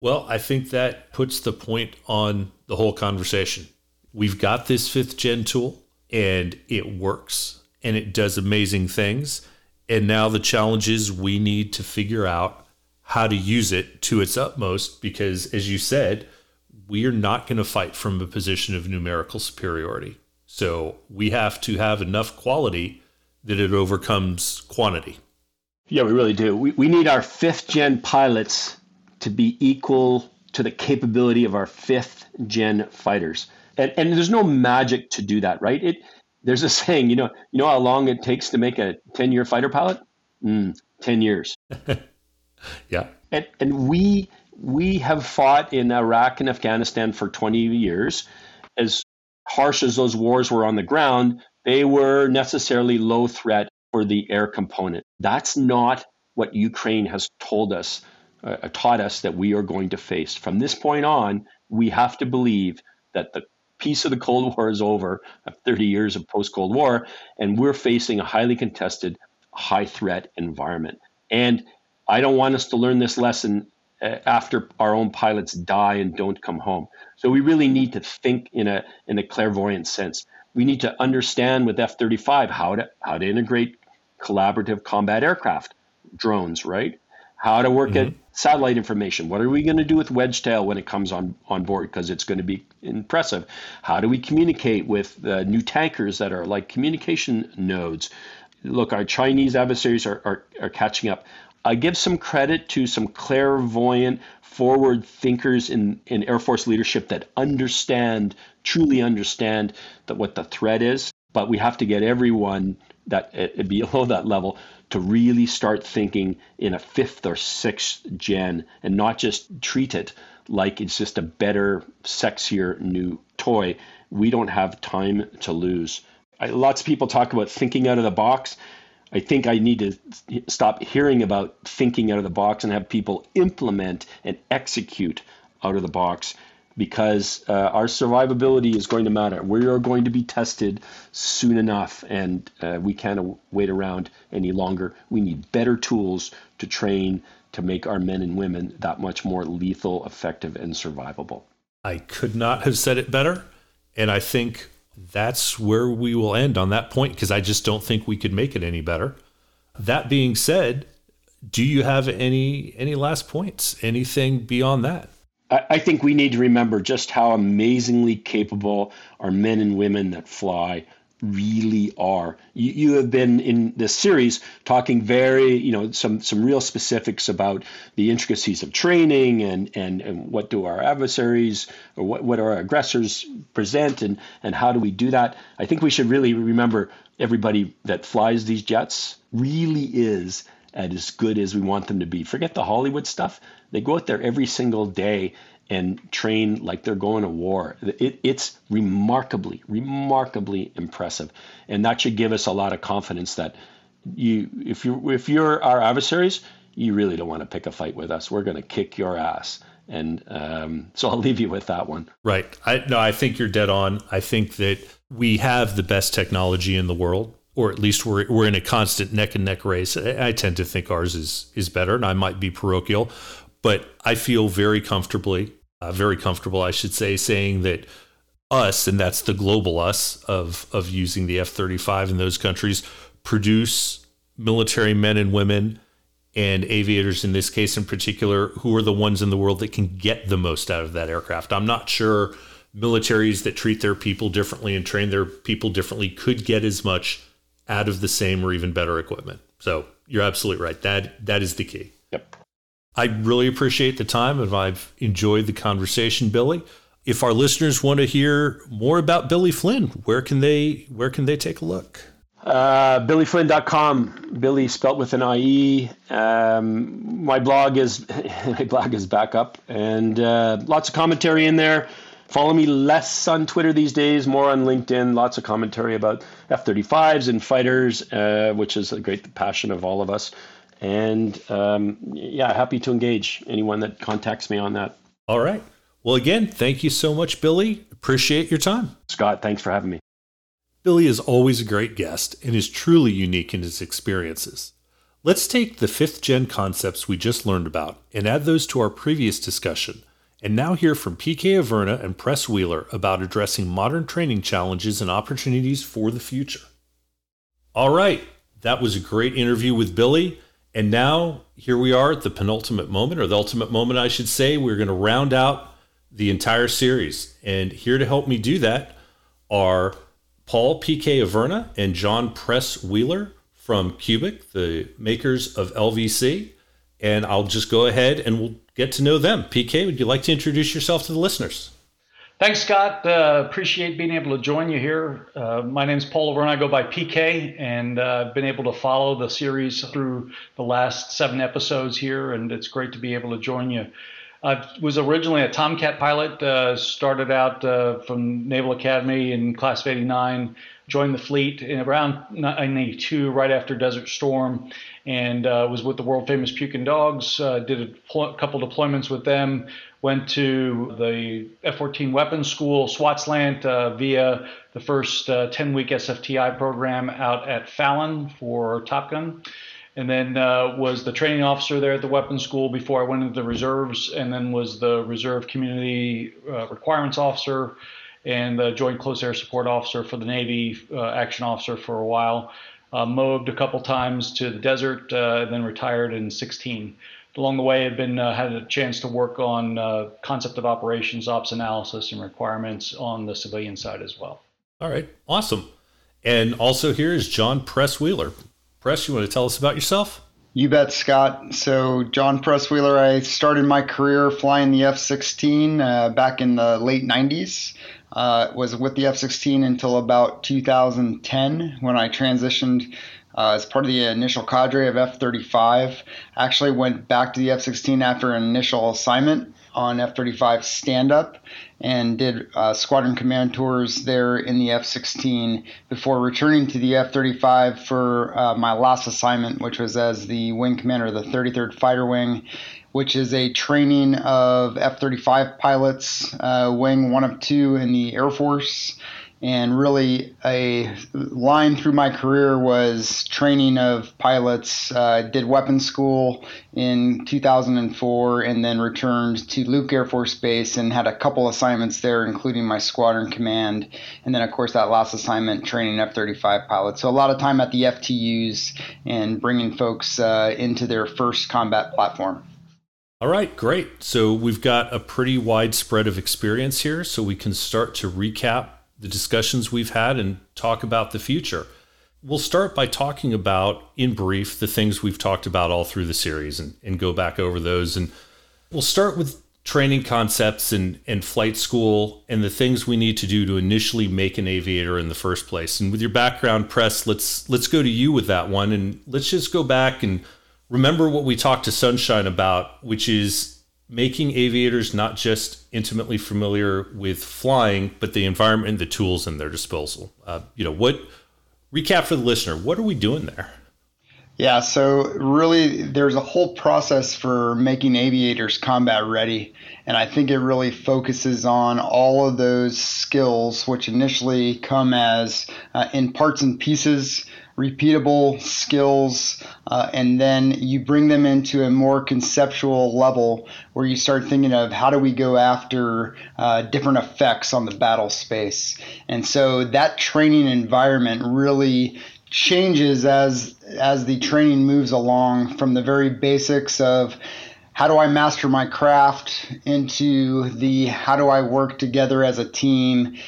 Well, I think that puts the point on the whole conversation. We've got this fifth gen tool and it works and it does amazing things. And now the challenge is we need to figure out how to use it to its utmost because, as you said, we are not going to fight from a position of numerical superiority. So we have to have enough quality that it overcomes quantity. Yeah, we really do. We, we need our fifth gen pilots to be equal to the capability of our fifth gen fighters. And, and there's no magic to do that, right? It there's a saying, you know, you know how long it takes to make a 10 year fighter pilot? Mm, 10 years. yeah. And, and we We have fought in Iraq and Afghanistan for 20 years. As harsh as those wars were on the ground, they were necessarily low threat for the air component. That's not what Ukraine has told us, uh, taught us that we are going to face. From this point on, we have to believe that the piece of the Cold War is over, 30 years of post Cold War, and we're facing a highly contested, high threat environment. And I don't want us to learn this lesson uh, after our own pilots die and don't come home. So we really need to think in a in a clairvoyant sense. We need to understand with F-35 how to how to integrate collaborative combat aircraft, drones, right? How to work mm-hmm. at satellite information. What are we going to do with Wedgetail when it comes on on board? Because it's going to be impressive. How do we communicate with the new tankers that are like communication nodes? Look, our Chinese adversaries are, are, are catching up. I give some credit to some clairvoyant, forward thinkers in, in Air Force leadership that understand, truly understand that what the threat is. But we have to get everyone that it below that level to really start thinking in a fifth or sixth gen and not just treat it like it's just a better, sexier new toy. We don't have time to lose. I, lots of people talk about thinking out of the box. I think I need to stop hearing about thinking out of the box and have people implement and execute out of the box because uh, our survivability is going to matter. We are going to be tested soon enough, and uh, we can't wait around any longer. We need better tools to train to make our men and women that much more lethal, effective, and survivable. I could not have said it better. And I think that's where we will end on that point because I just don't think we could make it any better. That being said, do you have any any last points? Anything beyond that? I think we need to remember just how amazingly capable our men and women that fly really are. You, you have been in this series talking very, you know, some some real specifics about the intricacies of training and and, and what do our adversaries or what, what our aggressors present and and how do we do that. I think we should really remember everybody that flies these jets really is at as good as we want them to be. Forget the Hollywood stuff. They go out there every single day and train like they're going to war. It, it's remarkably, remarkably impressive, and that should give us a lot of confidence that you, if you, if you're our adversaries, you really don't want to pick a fight with us. We're going to kick your ass. And um, so I'll leave you with that one. Right. I no, I think you're dead on. I think that we have the best technology in the world, or at least we're we're in a constant neck and neck race. I tend to think ours is is better, and I might be parochial, but I feel very comfortably uh, very comfortable, I should say, saying that us, and that's the global us of of using the F thirty five in those countries, produce military men and women and aviators in this case in particular who are the ones in the world that can get the most out of that aircraft. I'm not sure militaries that treat their people differently and train their people differently could get as much out of the same or even better equipment. So you're absolutely right. That that is the key. Yep. I really appreciate the time and I've enjoyed the conversation, Billy. If our listeners want to hear more about Billy Flynn, where can they where can they take a look? Uh, BillyFlynn.com. Billy spelt with an IE. Um, my blog is my blog is back up, and uh, lots of commentary in there. Follow me less on Twitter these days, more on LinkedIn. Lots of commentary about F-35s and fighters, uh, which is a great passion of all of us. And um, yeah, happy to engage anyone that contacts me on that. All right. Well, again, thank you so much, Billy. Appreciate your time. Scott, thanks for having me. Billy is always a great guest and is truly unique in his experiences. Let's take the fifth gen concepts we just learned about and add those to our previous discussion, and now hear from PK Averna and Press Wheeler about addressing modern training challenges and opportunities for the future. All right, that was a great interview with Billy. And now here we are at the penultimate moment, or the ultimate moment, I should say. We're going to round out the entire series. And here to help me do that are Paul P.K. Averna and John Press Wheeler from Cubic, the makers of LVC. And I'll just go ahead and we'll get to know them. PK, would you like to introduce yourself to the listeners? Thanks, Scott. Uh, appreciate being able to join you here. Uh, my name is Paul Averna. I go by PK, and uh, I've been able to follow the series through the last seven episodes here, and it's great to be able to join you. I was originally a Tomcat pilot. Uh, started out uh, from Naval Academy in class of '89. Joined the fleet in around '92, right after Desert Storm, and was with the world famous Pukin Dogs. Did a pl- couple deployments with them. Went to the F-14 Weapons School, SWATSLANT, uh, via the first 10-week SFTI program out at Fallon for Top Gun and then uh, was the training officer there at the weapons school before I went into the reserves, and then was the reserve community uh, requirements officer and the joint close air support officer for the Navy, uh, action officer for a while. Uh, moved a couple times to the desert, uh, then retired in 16. Along the way, I've been uh, had a chance to work on concept of operations, ops analysis, and requirements on the civilian side as well. All right, awesome. And also here is John Press Wheeler. Press, you want to tell us about yourself? You bet, Scott. So, John Press Wheeler, I started my career flying the F 16 uh, back in the late 90s. Uh, was with the F 16 until about 2010 when I transitioned uh, as part of the initial cadre of F 35. Actually, went back to the F 16 after an initial assignment on F 35 stand up and did uh, squadron command tours there in the F 16 before returning to the F 35 for uh, my last assignment, which was as the wing commander of the 33rd Fighter Wing. Which is a training of F 35 pilots, uh, wing one of two in the Air Force, and really a line through my career was training of pilots. Uh, did weapons school in 2004 and then returned to Luke Air Force Base and had a couple assignments there, including my squadron command. And then, of course, that last assignment training F 35 pilots. So a lot of time at the FTUs and bringing folks uh, into their first combat platform. All right, great. So we've got a pretty wide spread of experience here, so we can start to recap the discussions we've had and talk about the future. We'll start by talking about, in brief, the things we've talked about all through the series and, and go back over those. And we'll start with training concepts and, and flight school and the things we need to do to initially make an aviator in the first place. And with your background, Press, let's let's go to you with that one and let's just go back and remember what we talked to Sunshine about, which is making aviators not just intimately familiar with flying, but the environment and the tools in their disposal. Uh, you know, what recap for the listener? What are we doing there? Yeah, so really, there's a whole process for making aviators combat ready. And I think it really focuses on all of those skills, which initially come as uh, in parts and pieces repeatable skills, uh, and then you bring them into a more conceptual level where you start thinking of how do we go after uh, different effects on the battle space. And so that training environment really changes as as the training moves along from the very basics of how do I master my craft into the how do I work together as a team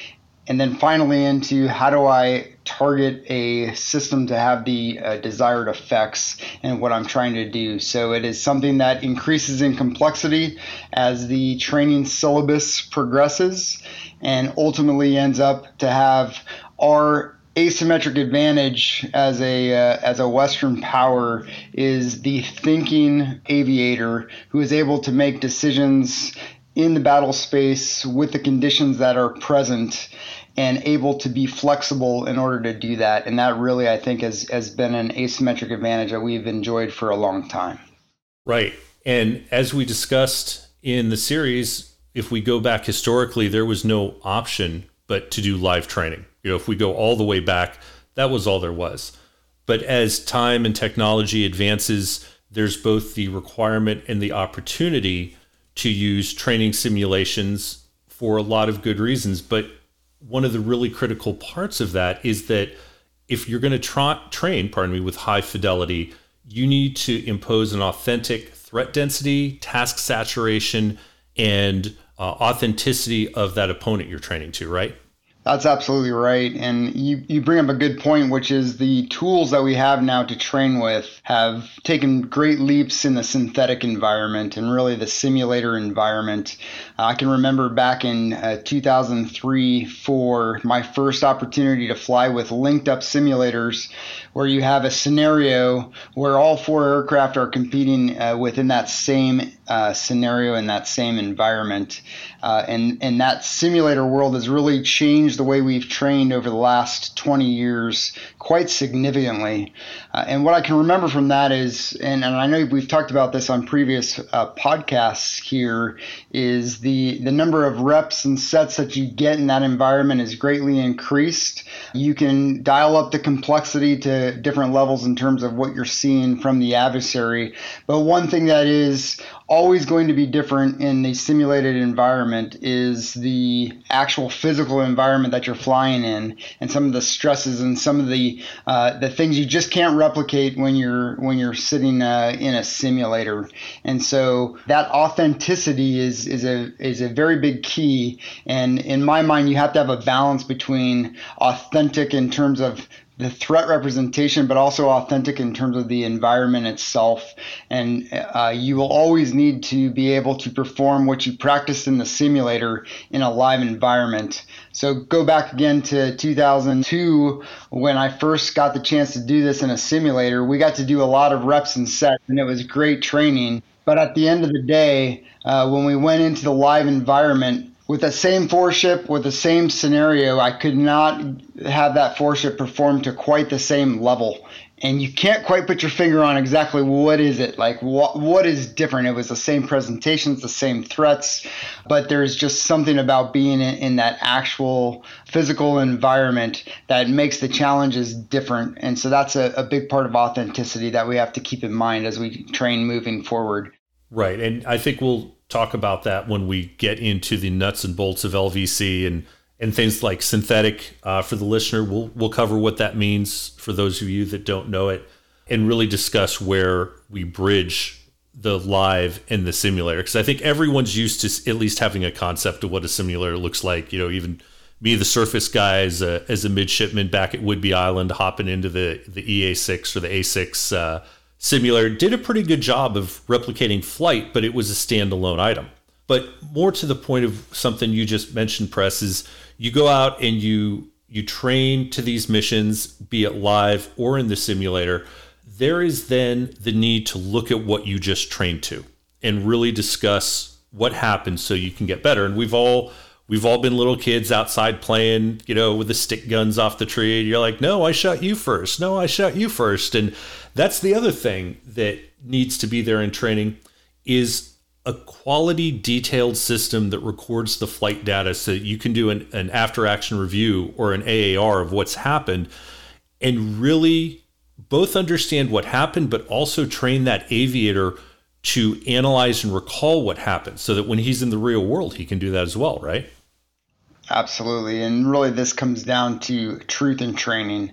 and then finally into how do I target a system to have the uh, desired effects and what I'm trying to do. So it is something that increases in complexity as the training syllabus progresses and ultimately ends up to have our asymmetric advantage as a uh, as a western power is the thinking aviator who is able to make decisions in the battle space with the conditions that are present and able to be flexible in order to do that. And that really, I think, has, has been an asymmetric advantage that we've enjoyed for a long time. Right. And as we discussed in the series, if we go back historically, there was no option but to do live training. You know, if we go all the way back, that was all there was. But as time and technology advances, there's both the requirement and the opportunity to use training simulations for a lot of good reasons. But one of the really critical parts of that is that if you're going to tra- train, pardon me, with high fidelity, you need to impose an authentic threat density, task saturation, and uh, authenticity of that opponent you're training to, right? That's absolutely right. And you, you bring up a good point, which is the tools that we have now to train with have taken great leaps in the synthetic environment and really the simulator environment. I can remember back in uh, 2003 for my first opportunity to fly with linked up simulators, where you have a scenario where all four aircraft are competing uh, within that same uh, scenario in that same environment. Uh, and, and that simulator world has really changed the way we've trained over the last 20 years quite significantly. Uh, and what I can remember from that is, and, and I know we've talked about this on previous uh, podcasts here, is the, the number of reps and sets that you get in that environment is greatly increased. You can dial up the complexity to different levels in terms of what you're seeing from the adversary. But one thing that is always going to be different in the simulated environment is the actual physical environment that you're flying in and some of the stresses and some of the uh, the things you just can't replicate when you're when you're sitting uh, in a simulator. And so that authenticity is is a is a very big key. And in my mind you have to have a balance between authentic in terms of the threat representation, but also authentic in terms of the environment itself. And uh, you will always need to be able to perform what you practiced in the simulator in a live environment. So go back again to 2002 when I first got the chance to do this in a simulator. We got to do a lot of reps and sets, and it was great training. But at the end of the day, uh, when we went into the live environment, with the same four ship with the same scenario, I could not have that four ship perform to quite the same level. And you can't quite put your finger on exactly what is it like what what is different. It was the same presentations, the same threats, but there's just something about being in, in that actual physical environment that makes the challenges different. And so that's a, a big part of authenticity that we have to keep in mind as we train moving forward. Right. And I think we'll talk about that when we get into the nuts and bolts of LVC and and things like synthetic. Uh, for the listener, we'll we'll cover what that means for those of you that don't know it, and really discuss where we bridge the live and the simulator. Because I think everyone's used to at least having a concept of what a simulator looks like. You know, even me, the surface guy, as a, as a midshipman back at Whidbey Island, hopping into the the EA6 or the A6. Uh, Simulator did a pretty good job of replicating flight, but it was a standalone item. But more to the point of something you just mentioned, Press, is you go out and you you train to these missions, be it live or in the simulator. There is then the need to look at what you just trained to and really discuss what happened so you can get better. And we've all we've all been little kids outside playing, you know, with the stick guns off the tree. And you're like, no, I shot you first. No, I shot you first. And that's the other thing that needs to be there in training is a quality detailed system that records the flight data so you can do an, an after action review or an AAR of what's happened and really both understand what happened, but also train that aviator to analyze and recall what happened so that when he's in the real world, he can do that as well, right? Absolutely. And really, this comes down to truth in training.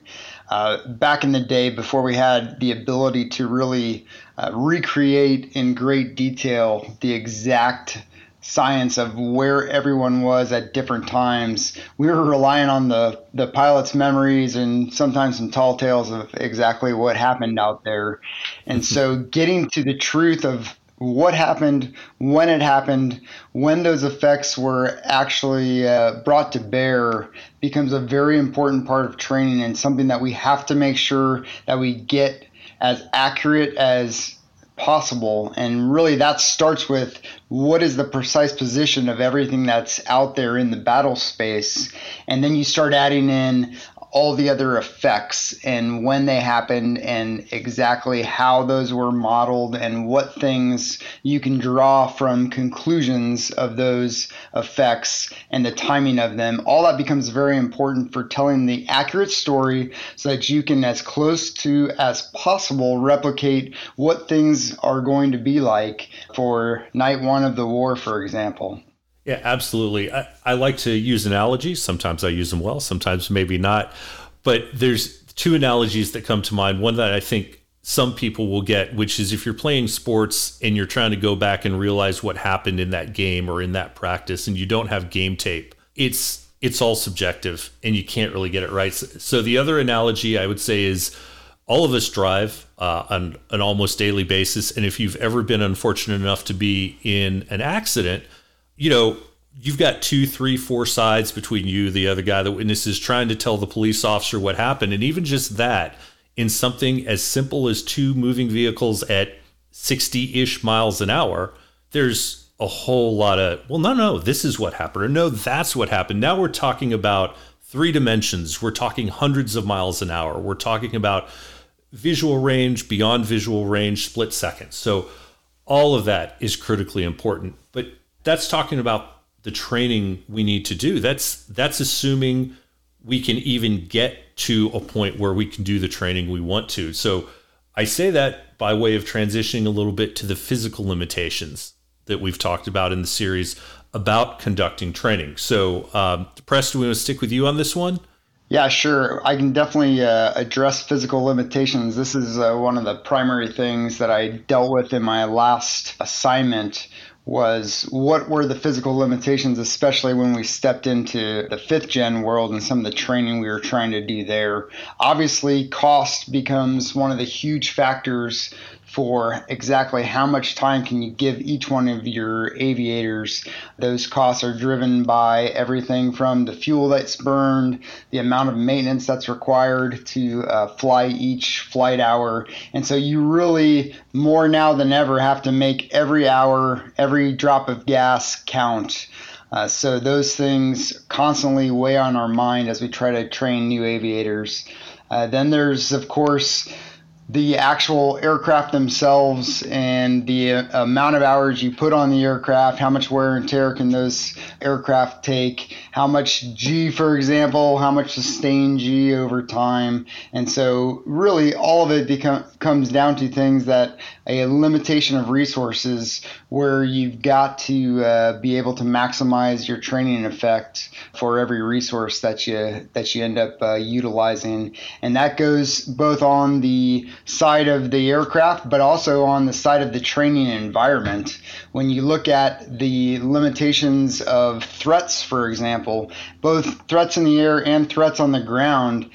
Uh, back in the day, before we had the ability to really uh, recreate in great detail the exact science of where everyone was at different times. We were relying on the, the pilot's memories and sometimes some tall tales of exactly what happened out there. And so getting to the truth of what happened, when it happened, when those effects were actually uh, brought to bear becomes a very important part of training and something that we have to make sure that we get as accurate as possible. And really, that starts with what is the precise position of everything that's out there in the battle space. And then you start adding in all the other effects and when they happened and exactly how those were modeled and what things you can draw from conclusions of those effects and the timing of them. All that becomes very important for telling the accurate story so that you can, as close to as possible, replicate what things are going to be like for night one of the war, for example. Yeah, absolutely. I, I like to use analogies. Sometimes I use them well, sometimes maybe not. But there's two analogies that come to mind. One that I think some people will get, which is if you're playing sports and you're trying to go back and realize what happened in that game or in that practice and you don't have game tape, it's it's all subjective and you can't really get it right. So the other analogy I would say is all of us drive uh, on an almost daily basis. And if you've ever been unfortunate enough to be in an accident, you know, you've got two, three, four sides between you, the other guy, the witnesses, trying to tell the police officer what happened. And even just that, in something as simple as two moving vehicles at 60 ish miles an hour, there's a whole lot of, well, no, no, this is what happened, or no, that's what happened. Now we're talking about three dimensions. We're talking hundreds of miles an hour. We're talking about visual range, beyond visual range, split seconds. So all of that is critically important. But that's talking about the training we need to do. That's that's assuming we can even get to a point where we can do the training we want to. So I say that by way of transitioning a little bit to the physical limitations that we've talked about in the series about conducting training. So, um, Press, do we want to stick with you on this one? Yeah, sure. I can definitely uh, address physical limitations. This is uh, one of the primary things that I dealt with in my last assignment was what were the physical limitations, especially when we stepped into the fifth gen world and some of the training we were trying to do there. Obviously, cost becomes one of the huge factors for exactly how much time can you give each one of your aviators. Those costs are driven by everything from the fuel that's burned, the amount of maintenance that's required to uh, fly each flight hour. And so you really, more now than ever, have to make every hour, every drop of gas count. Uh, so those things constantly weigh on our mind as we try to train new aviators. Uh, then there's, of course, the actual aircraft themselves and the uh, amount of hours you put on the aircraft, how much wear and tear can those aircraft take, how much G, for example, how much sustained G over time. And so, really, all of it become, comes down to things that a limitation of resources where you've got to uh, be able to maximize your training effect for every resource that you that you end up uh, utilizing, and that goes both on the side of the aircraft, but also on the side of the training environment. When you look at the limitations of threats, for example, both threats in the air and threats on the ground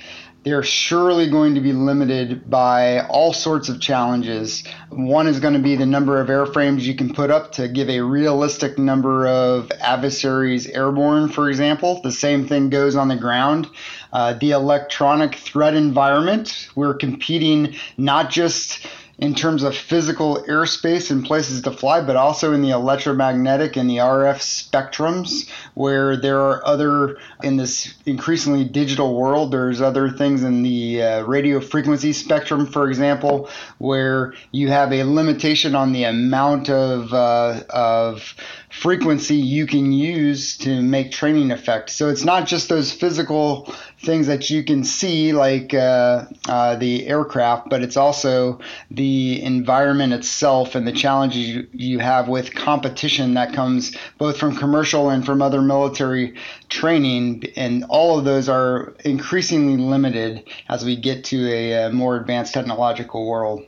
they're surely going to be limited by all sorts of challenges. One is going to be the number of airframes you can put up to give a realistic number of adversaries airborne, for example. The same thing goes on the ground. Uh, the electronic threat environment, we're competing not just in terms of physical airspace and places to fly, but also in the electromagnetic and the RF spectrums, where there are other, in this increasingly digital world, there's other things in the uh, radio frequency spectrum, for example, where you have a limitation on the amount of, uh, of frequency you can use to make training effect. So it's not just those physical things that you can see, like uh, uh, the aircraft, but it's also the environment itself and the challenges you, you have with competition that comes both from commercial and from other military training. And all of those are increasingly limited as we get to a, a more advanced technological world.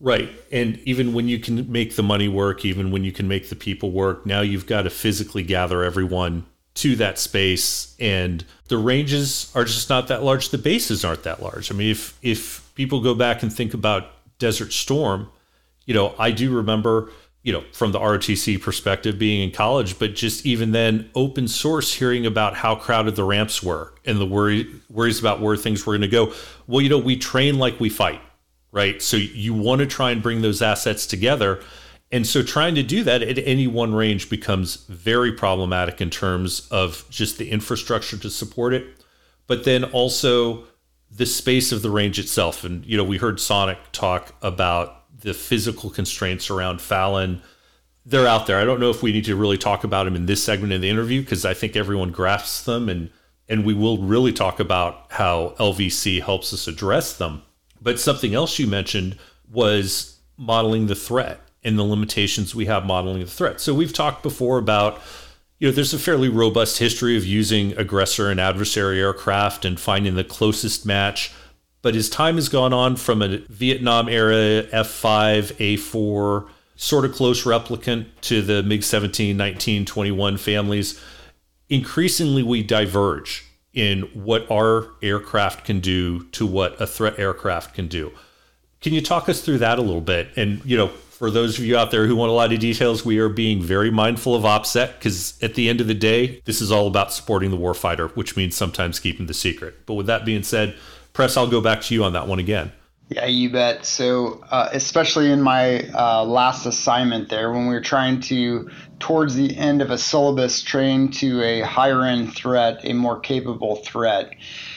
Right. And even when you can make the money work, even when you can make the people work, now you've got to physically gather everyone to that space and the ranges are just not that large the bases aren't that large i mean if if people go back and think about desert storm you know i do remember you know from the rotc perspective being in college but just even then open source hearing about how crowded the ramps were and the worry worries about where things were going to go well you know we train like we fight right so you want to try and bring those assets together and so trying to do that at any one range becomes very problematic in terms of just the infrastructure to support it, but then also the space of the range itself. And, you know, we heard Sonic talk about the physical constraints around Fallon. They're out there. I don't know if we need to really talk about them in this segment of the interview because I think everyone grasps them and and we will really talk about how LVC helps us address them. But something else you mentioned was modeling the threat and the limitations we have modeling the threat. So we've talked before about you know there's a fairly robust history of using aggressor and adversary aircraft and finding the closest match. But as time has gone on from a Vietnam era F5, A4, sort of close replicant to the MiG 17, 19, 21 families, increasingly we diverge in what our aircraft can do to what a threat aircraft can do. Can you talk us through that a little bit? And, you know, for those of you out there who want a lot of details, we are being very mindful of OPSEC because at the end of the day, this is all about supporting the warfighter, which means sometimes keeping the secret. But with that being said, Press, I'll go back to you on that one again. Yeah, you bet. So, uh, especially in my uh, last assignment there, when we were trying to, towards the end of a syllabus, train to a higher end threat, a more capable threat,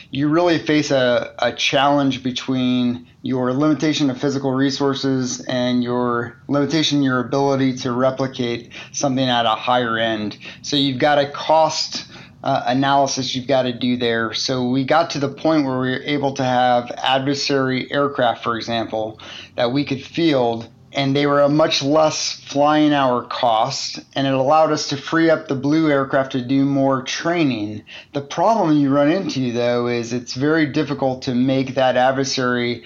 you really face a, a challenge between your limitation of physical resources and your limitation your ability to replicate something at a higher end. So, you've got a cost uh, analysis you've got to do there. So we got to the point where we were able to have adversary aircraft, for example, that we could field, and they were a much less flying hour cost, and it allowed us to free up the blue aircraft to do more training. The problem you run into, though, is it's very difficult to make that adversary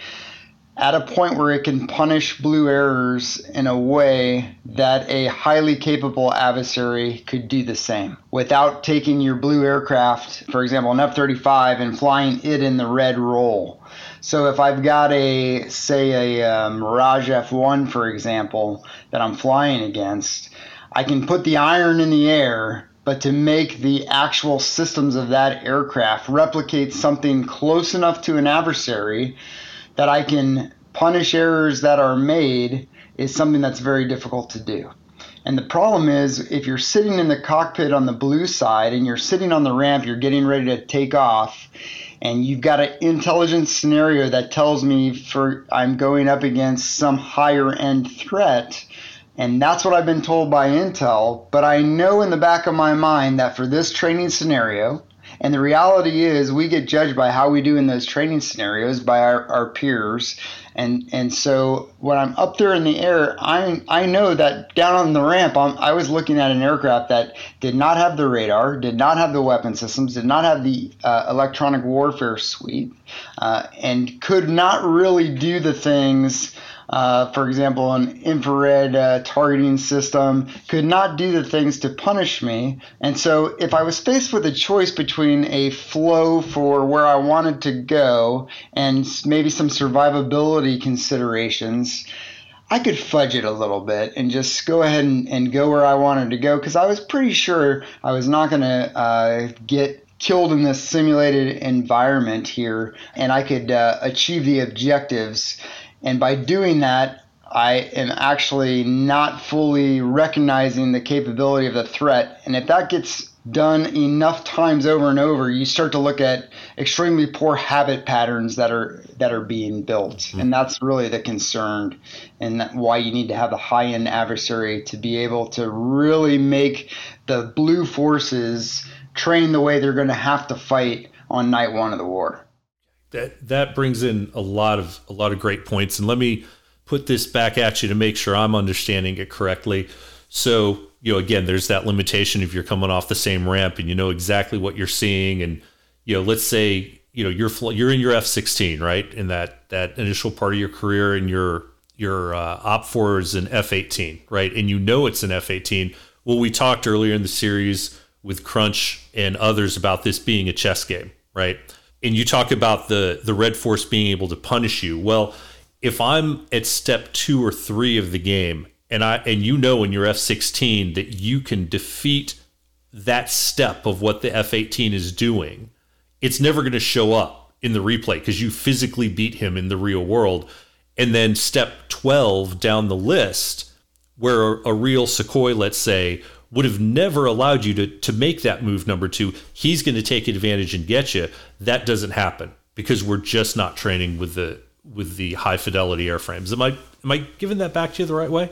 at a point where it can punish blue errors in a way that a highly capable adversary could do the same without taking your blue aircraft, for example, an F 35, and flying it in the red role. So if I've got a, say, a uh, Mirage F1, for example, that I'm flying against, I can put the iron in the air but to make the actual systems of that aircraft replicate something close enough to an adversary that I can punish errors that are made is something that's very difficult to do. And the problem is, if you're sitting in the cockpit on the blue side and you're sitting on the ramp, you're getting ready to take off, and you've got an intelligence scenario that tells me for I'm going up against some higher end threat, and that's what I've been told by Intel. But I know in the back of my mind that for this training scenario, and the reality is, we get judged by how we do in those training scenarios by our, our peers. And and so when I'm up there in the air, I I know that down on the ramp, I'm, I was looking at an aircraft that did not have the radar, did not have the weapon systems, did not have the uh, electronic warfare suite, uh, and could not really do the things uh, for example, an infrared uh, targeting system, could not do the things to punish me. And so, if I was faced with a choice between a flow for where I wanted to go and maybe some survivability considerations, I could fudge it a little bit and just go ahead and, and go where I wanted to go because I was pretty sure I was not going to uh, get killed in this simulated environment here and I could uh, achieve the objectives and by doing that, I am actually not fully recognizing the capability of the threat. And if that gets done enough times over and over, you start to look at extremely poor habit patterns that are that are being built, mm-hmm. and that's really the concern, and why you need to have a high-end adversary to be able to really make the blue forces train the way they're going to have to fight on night one of the war that that brings in a lot of a lot of great points and let me put this back at you to make sure I'm understanding it correctly. So, you know, again, there's that limitation if you're coming off the same ramp and you know exactly what you're seeing and you know, let's say, you know, you're you're in your F16, right? In that that initial part of your career and your your uh, OPFOR is an F18, right? And you know it's an F18. Well, we talked earlier in the series with Crunch and others about this being a chess game, right? And you talk about the the red force being able to punish you. Well, if I'm at step two or three of the game, and I and you know in your F16 that you can defeat that step of what the F18 is doing, it's never going to show up in the replay because you physically beat him in the real world. And then step 12 down the list, where a real Sukhoi let's say, would have never allowed you to to make that move number two. He's going to take advantage and get you. That doesn't happen because we're just not training with the with the high fidelity airframes. Am I am I giving that back to you the right way?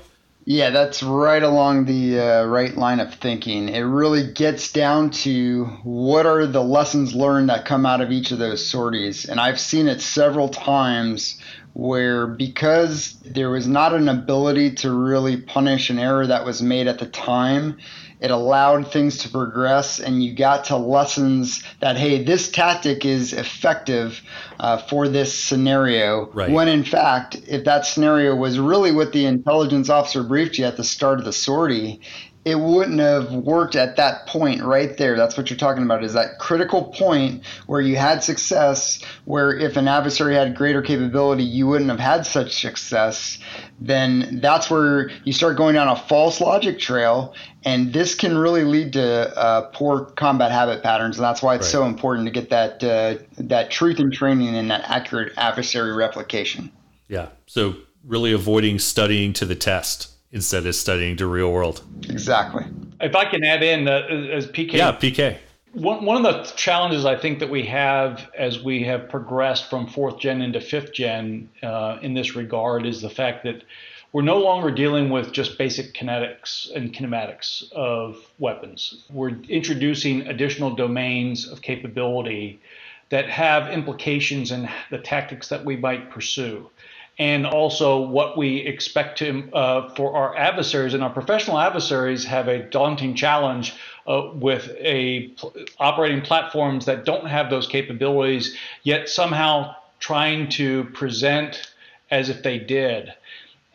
Yeah, that's right along the uh, right line of thinking. It really gets down to what are the lessons learned that come out of each of those sorties. And I've seen it several times where because there was not an ability to really punish an error that was made at the time, it allowed things to progress and you got to lessons that hey this tactic is effective uh, for this scenario right. when in fact if that scenario was really what the intelligence officer briefed you at the start of the sortie it wouldn't have worked at that point right there. That's what you're talking about is that critical point where you had success, where if an adversary had greater capability, you wouldn't have had such success. Then that's where you start going down a false logic trail. And this can really lead to uh, poor combat habit patterns. And that's why it's right. so important to get that, uh, that truth in training and that accurate adversary replication. Yeah. So really avoiding studying to the test instead of studying the real world. Exactly. If I can add in uh, as PK. Yeah, PK. One, one of the challenges I think that we have as we have progressed from fourth gen into fifth gen uh, in this regard is the fact that we're no longer dealing with just basic kinetics and kinematics of weapons. We're introducing additional domains of capability that have implications in the tactics that we might pursue and also what we expect to uh, for our adversaries and our professional adversaries have a daunting challenge uh, with a operating platforms that don't have those capabilities yet somehow trying to present as if they did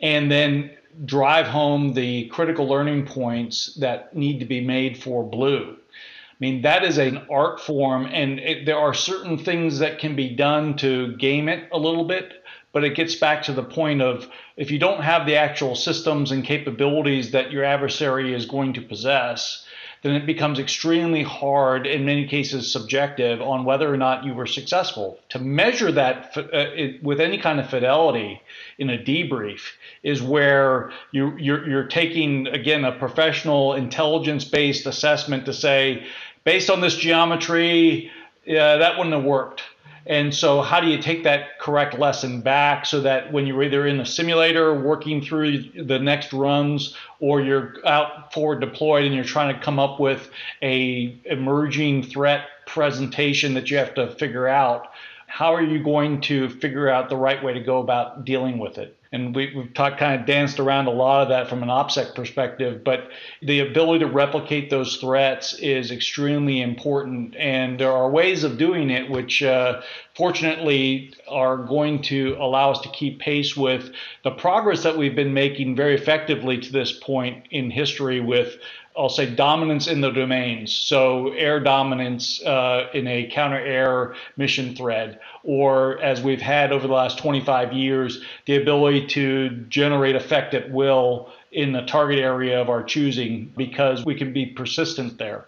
and then drive home the critical learning points that need to be made for blue. I mean, that is an art form, and it, there are certain things that can be done to game it a little bit but it gets back to the point of if you don't have the actual systems and capabilities that your adversary is going to possess, then it becomes extremely hard, in many cases subjective, on whether or not you were successful. To measure that uh, it, with any kind of fidelity in a debrief is where you, you're, you're taking, again, a professional intelligence based assessment to say, based on this geometry, yeah, that wouldn't have worked and so, how do you take that correct lesson back so that when you're either in a simulator working through the next runs or you're out forward deployed and you're trying to come up with a emerging threat presentation that you have to figure out, how are you going to figure out the right way to go about dealing with it? And we, have talked kind of danced around a lot of that from an OPSEC perspective, but the ability to replicate those threats is extremely important. And there are ways of doing it which, uh, fortunately, are going to allow us to keep pace with the progress that we've been making very effectively to this point in history with I'll say dominance in the domains. So air dominance uh, in a counter air mission thread, or as we've had over the last 25 years, the ability to generate effect at will in the target area of our choosing because we can be persistent there.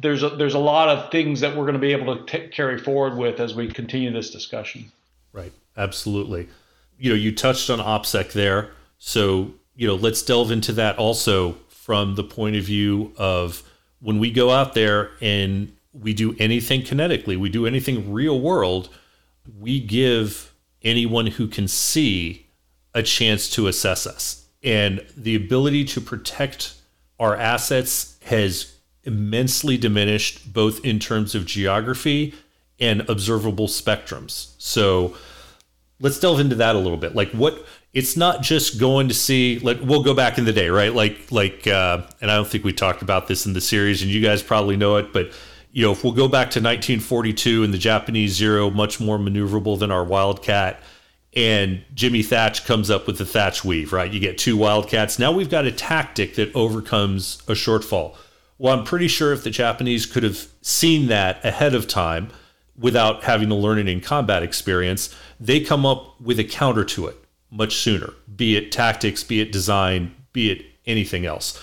There's a, there's a lot of things that we're going to be able to t- carry forward with as we continue this discussion. Right. Absolutely. You know, you touched on OPSEC there. So, you know, let's delve into that also from the point of view of when we go out there and we do anything kinetically, we do anything real world, we give anyone who can see a chance to assess us. And the ability to protect our assets has immensely diminished, both in terms of geography and observable spectrums. So let's delve into that a little bit. Like, what it's not just going to see like we'll go back in the day right? Like like uh, and i don't think we talked about this in the series and you guys probably know it but you know if we'll go back to 1942 and the japanese zero much more maneuverable than our wildcat and jimmy Thach comes up with the Thach weave right? You get two wildcats. Now we've got a tactic that overcomes a shortfall. Well i'm pretty sure if the japanese could have seen that ahead of time without having to learn it in combat experience they come up with a counter to it much sooner, be it tactics, be it design, be it anything else.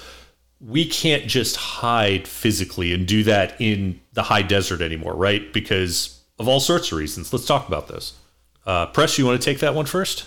We can't just hide physically and do that in the high desert anymore, right? Because of all sorts of reasons. Let's talk about those. Uh, Press, you want to take that one first?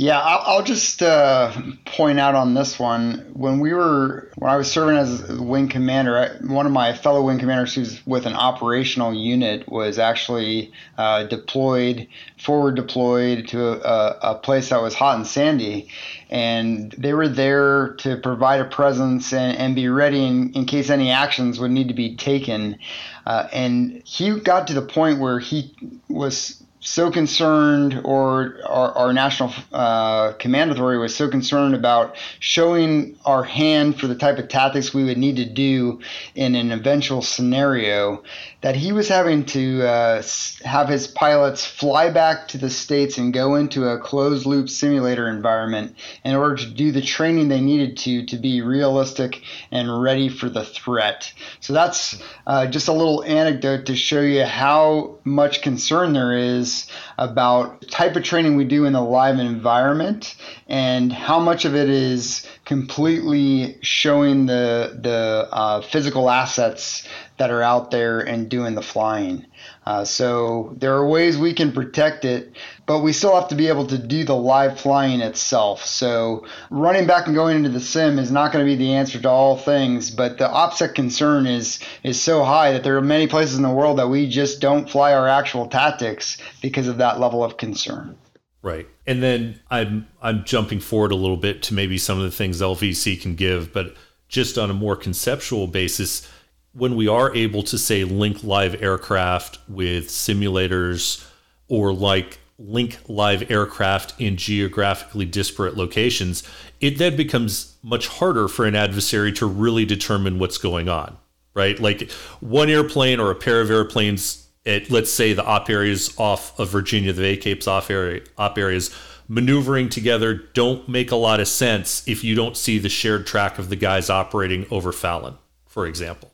Yeah, I'll, I'll just uh, point out on this one when we were when I was serving as wing commander, I, one of my fellow wing commanders who's with an operational unit was actually uh, deployed, forward deployed to a, a, place that was hot and sandy, and they were there to provide a presence and, and be ready in, in case any actions would need to be taken. Uh, and he got to the point where he was so concerned, or our, our national uh, command authority was so concerned about showing our hand for the type of tactics we would need to do in an eventual scenario that he was having to uh, have his pilots fly back to the States and go into a closed loop simulator environment in order to do the training they needed to to be realistic and ready for the threat. So that's uh, just a little anecdote to show you how much concern there is about the type of training we do in the live environment and how much of it is completely showing the the uh, physical assets that are out there and doing the flying. Uh, so there are ways we can protect it, but we still have to be able to do the live flying itself. So running back and going into the sim is not going to be the answer to all things, but the OPSEC concern is is so high that there are many places in the world that we just don't fly our actual tactics because of that level of concern. Right. And then I'm I'm jumping forward a little bit to maybe some of the things LVC can give, but just on a more conceptual basis, when we are able to say link live aircraft with simulators or like link live aircraft in geographically disparate locations, it then becomes much harder for an adversary to really determine what's going on, right? Like one airplane or a pair of airplanes at, let's say, the op areas off of Virginia, the VACAPE's off area, op areas, maneuvering together don't make a lot of sense if you don't see the shared track of the guys operating over Fallon, for example.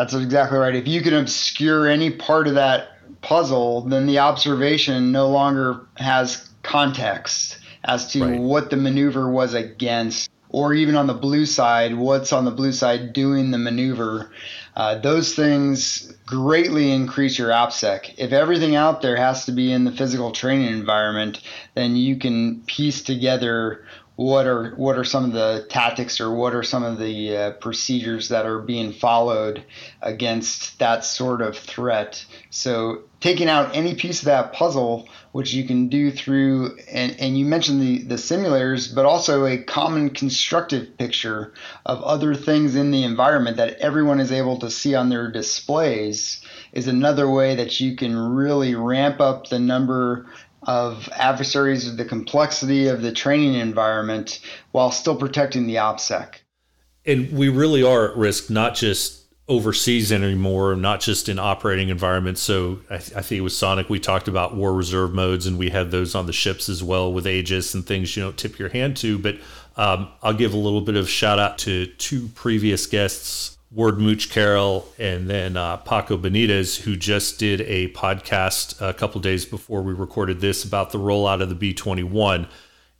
That's exactly right. If you can obscure any part of that puzzle, then the observation no longer has context as to right. what the maneuver was against, or even on the blue side, what's on the blue side doing the maneuver. Uh, those things greatly increase your OPSEC. If everything out there has to be in the physical training environment, then you can piece together what are what are some of the tactics or what are some of the uh, procedures that are being followed against that sort of threat? So taking out any piece of that puzzle which you can do through and, and you mentioned the, the simulators but also a common constructive picture of other things in the environment that everyone is able to see on their displays is another way that you can really ramp up the number of adversaries, of the complexity of the training environment, while still protecting the OPSEC. And we really are at risk, not just overseas anymore, not just in operating environments. So I, th- I think with Sonic, we talked about war reserve modes, and we had those on the ships as well with Aegis and things you don't tip your hand to. But um, I'll give a little bit of shout out to two previous guests Ward Mooch Carroll and then uh, Paco Benitez, who just did a podcast a couple days before we recorded this about the rollout of the B 21.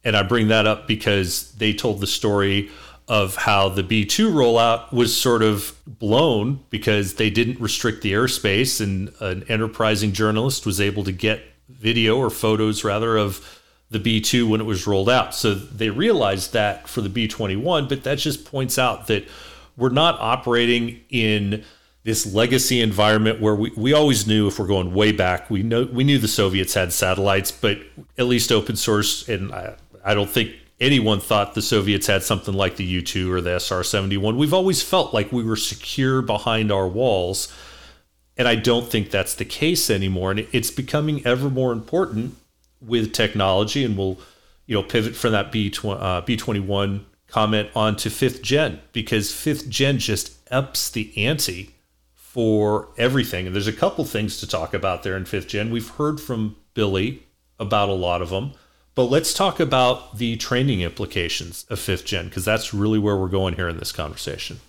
And I bring that up because they told the story of how the B 2 rollout was sort of blown because they didn't restrict the airspace, and an enterprising journalist was able to get video or photos, rather, of the B 2 when it was rolled out. So they realized that for the B 21, but that just points out that we're not operating in this legacy environment where we, we always knew if we're going way back, we know we knew the Soviets had satellites, but at least open source, and I, I don't think anyone thought the Soviets had something like the U 2 or the SR 71. We've always felt like we were secure behind our walls. And I don't think that's the case anymore. And it's becoming ever more important with technology. And we'll, you know, pivot from that B, uh, B21 comment on to fifth gen because fifth gen just ups the ante for everything. And there's a couple things to talk about there in fifth gen. We've heard from Billy about a lot of them, but let's talk about the training implications of fifth gen because that's really where we're going here in this conversation.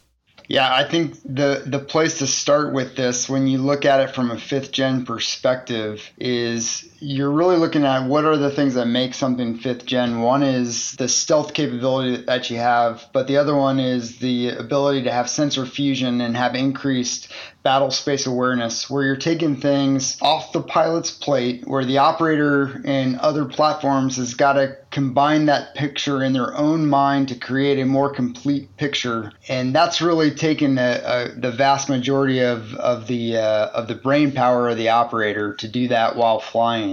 Yeah, I think the the place to start with this when you look at it from a fifth gen perspective is you're really looking at what are the things that make something fifth gen. One is the stealth capability that you have, but the other one is the ability to have sensor fusion and have increased battle space awareness, where you're taking things off the pilot's plate, where the operator and other platforms has got to combine that picture in their own mind to create a more complete picture. And that's really taken a, a, the vast majority of, of the uh, of the brain power of the operator to do that while flying.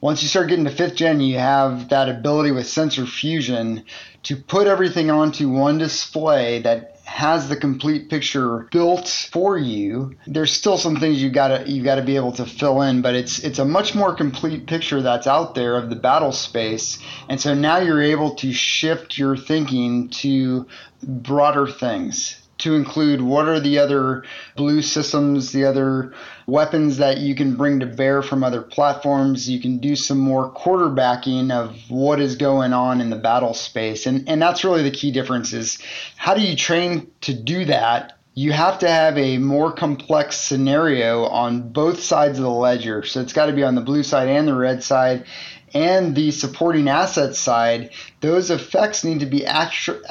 Once you start getting to fifth gen, you have that ability with sensor fusion to put everything onto one display that has the complete picture built for you. There's still some things you gotta you gotta be able to fill in, but it's it's a much more complete picture that's out there of the battle space. And so now you're able to shift your thinking to broader things to include what are the other blue systems, the other weapons that you can bring to bear from other platforms. You can do some more quarterbacking of what is going on in the battle space. And, and that's really the key difference is how do you train to do that you have to have a more complex scenario on both sides of the ledger. So it's got to be on the blue side and the red side. And the supporting asset side, those effects need to be actu-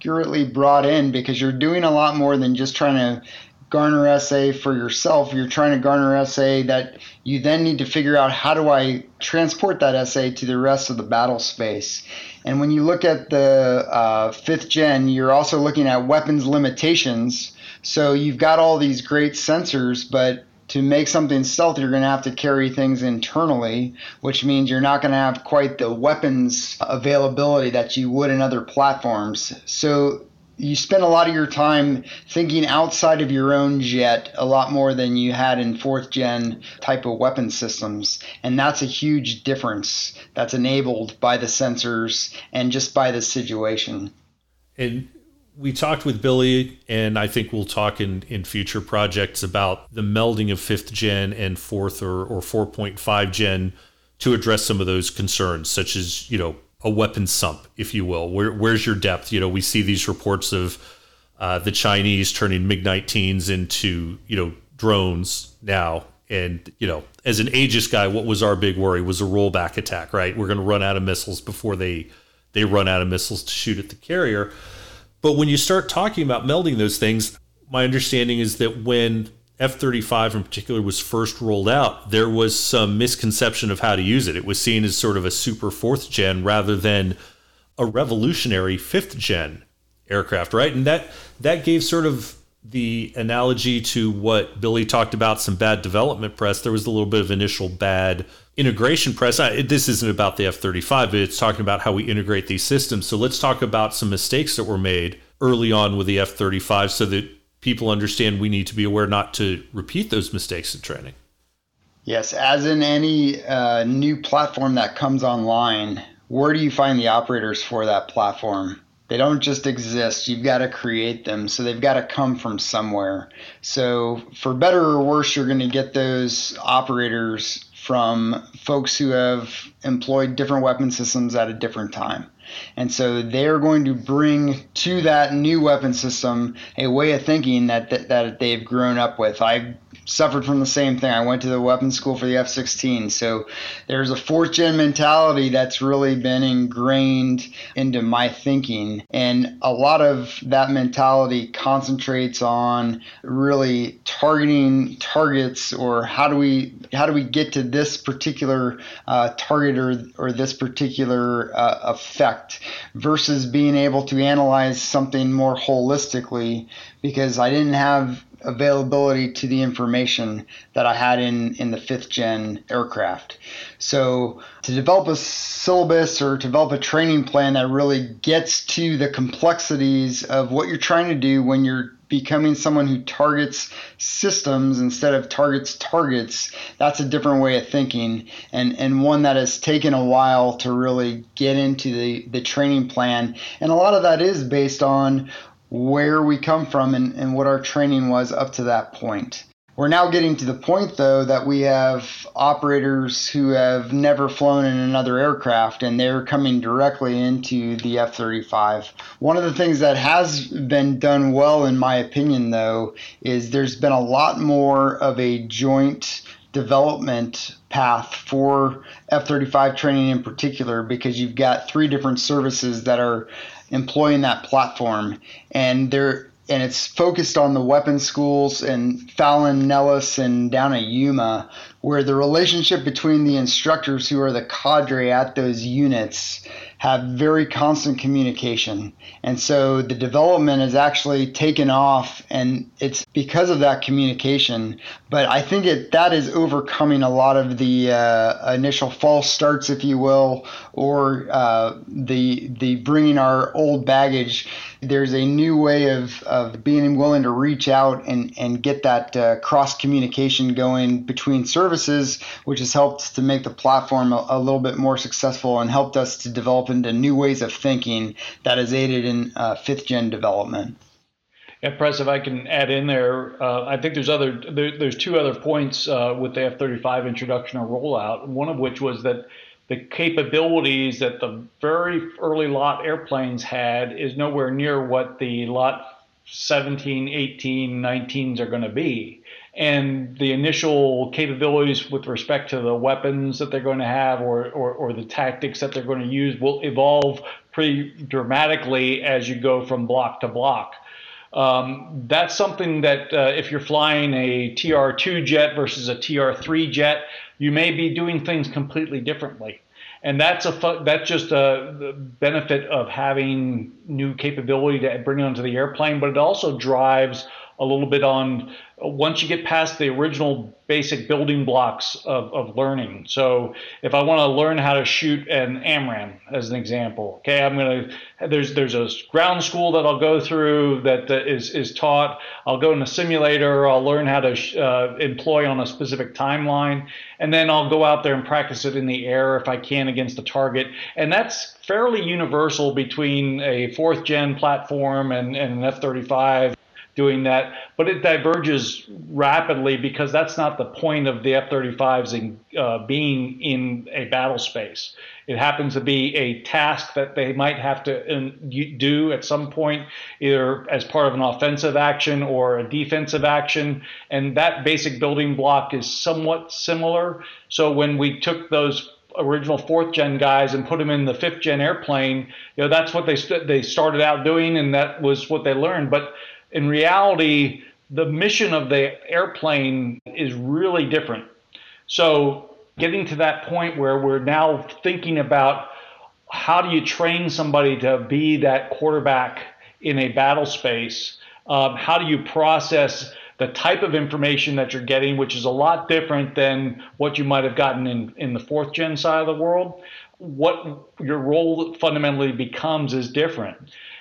accurately brought in because you're doing a lot more than just trying to garner SA for yourself. You're trying to garner SA that you then need to figure out how do I transport that SA to the rest of the battle space. And when you look at the uh, fifth gen, you're also looking at weapons limitations. So you've got all these great sensors, but to make something stealth, you're going to have to carry things internally, which means you're not going to have quite the weapons availability that you would in other platforms. So you spend a lot of your time thinking outside of your own jet a lot more than you had in fourth gen type of weapon systems. And that's a huge difference that's enabled by the sensors and just by the situation. And we talked with Billy, and I think we'll talk in, in future projects about the melding of fifth gen and fourth or, or 4.5 gen to address some of those concerns, such as, you know, a weapon sump, if you will. Where, where's your depth? You know, we see these reports of uh, the Chinese turning MiG 19s into, you know, drones now. And, you know, as an Aegis guy, what was our big worry was a rollback attack, right? We're going to run out of missiles before they, they run out of missiles to shoot at the carrier. But when you start talking about melding those things, my understanding is that when F 35 in particular was first rolled out, there was some misconception of how to use it. It was seen as sort of a super fourth gen rather than a revolutionary fifth gen aircraft, right? And that that gave sort of the analogy to what Billy talked about some bad development press. There was a little bit of initial bad integration press. I, this isn't about the F 35, but it's talking about how we integrate these systems. So let's talk about some mistakes that were made early on with the F 35 so that people understand we need to be aware not to repeat those mistakes in training. Yes, as in any uh, new platform that comes online, where do you find the operators for that platform? They don't just exist. You've got to create them. So they've got to come from somewhere. So, for better or worse, you're going to get those operators from folks who have employed different weapon systems at a different time. And so they're going to bring to that new weapon system a way of thinking that, that, that they've grown up with. I suffered from the same thing. I went to the weapons school for the F 16. So there's a fourth gen mentality that's really been ingrained into my thinking. And a lot of that mentality concentrates on really targeting targets or how do we how do we get to this particular uh, target or, or this particular uh, effect versus being able to analyze something more holistically because I didn't have availability to the information that I had in, in the fifth gen aircraft. So, to develop a syllabus or develop a training plan that really gets to the complexities of what you're trying to do when you're becoming someone who targets systems instead of targets targets that's a different way of thinking and and one that has taken a while to really get into the the training plan and a lot of that is based on where we come from and, and what our training was up to that point. We're now getting to the point, though, that we have operators who have never flown in another aircraft and they're coming directly into the F 35. One of the things that has been done well, in my opinion, though, is there's been a lot more of a joint development path for F 35 training in particular because you've got three different services that are employing that platform, and they're and it's focused on the weapons schools and Fallon, Nellis, and down at Yuma, where the relationship between the instructors who are the cadre at those units have very constant communication. And so the development has actually taken off and it's because of that communication. But I think it, that is overcoming a lot of the uh, initial false starts, if you will, or uh, the, the bringing our old baggage. There's a new way of, of being willing to reach out and, and get that uh, cross communication going between services, which has helped to make the platform a, a little bit more successful and helped us to develop into new ways of thinking that has aided in uh, fifth gen development. If I can add in there, uh, I think there's other there, there's two other points uh, with the F-35 introduction or rollout. One of which was that the capabilities that the very early lot airplanes had is nowhere near what the lot 17, 18, 19s are going to be. And the initial capabilities with respect to the weapons that they're going to have or, or, or the tactics that they're going to use will evolve pretty dramatically as you go from block to block. Um, that's something that uh, if you're flying a TR2 jet versus a TR3 jet, you may be doing things completely differently. And that's a that's just a benefit of having new capability to bring onto the airplane but it also drives a little bit on once you get past the original basic building blocks of, of learning. So if I want to learn how to shoot an AMRAAM as an example, okay, I'm to, there's, there's a ground school that I'll go through that is, is taught. I'll go in a simulator. I'll learn how to uh, employ on a specific timeline. And then I'll go out there and practice it in the air if I can against a target. And that's fairly universal between a fourth gen platform and, and an F-35 doing that, but it diverges rapidly because that's not the point of the F-35s in, uh, being in a battle space. It happens to be a task that they might have to do at some point, either as part of an offensive action or a defensive action, and that basic building block is somewhat similar. So when we took those original fourth gen guys and put them in the fifth gen airplane, you know that's what they st- they started out doing, and that was what they learned. But in reality, the mission of the airplane is really different. So, getting to that point where we're now thinking about how do you train somebody to be that quarterback in a battle space? Um, how do you process the type of information that you're getting, which is a lot different than what you might have gotten in, in the fourth gen side of the world? What your role fundamentally becomes is different.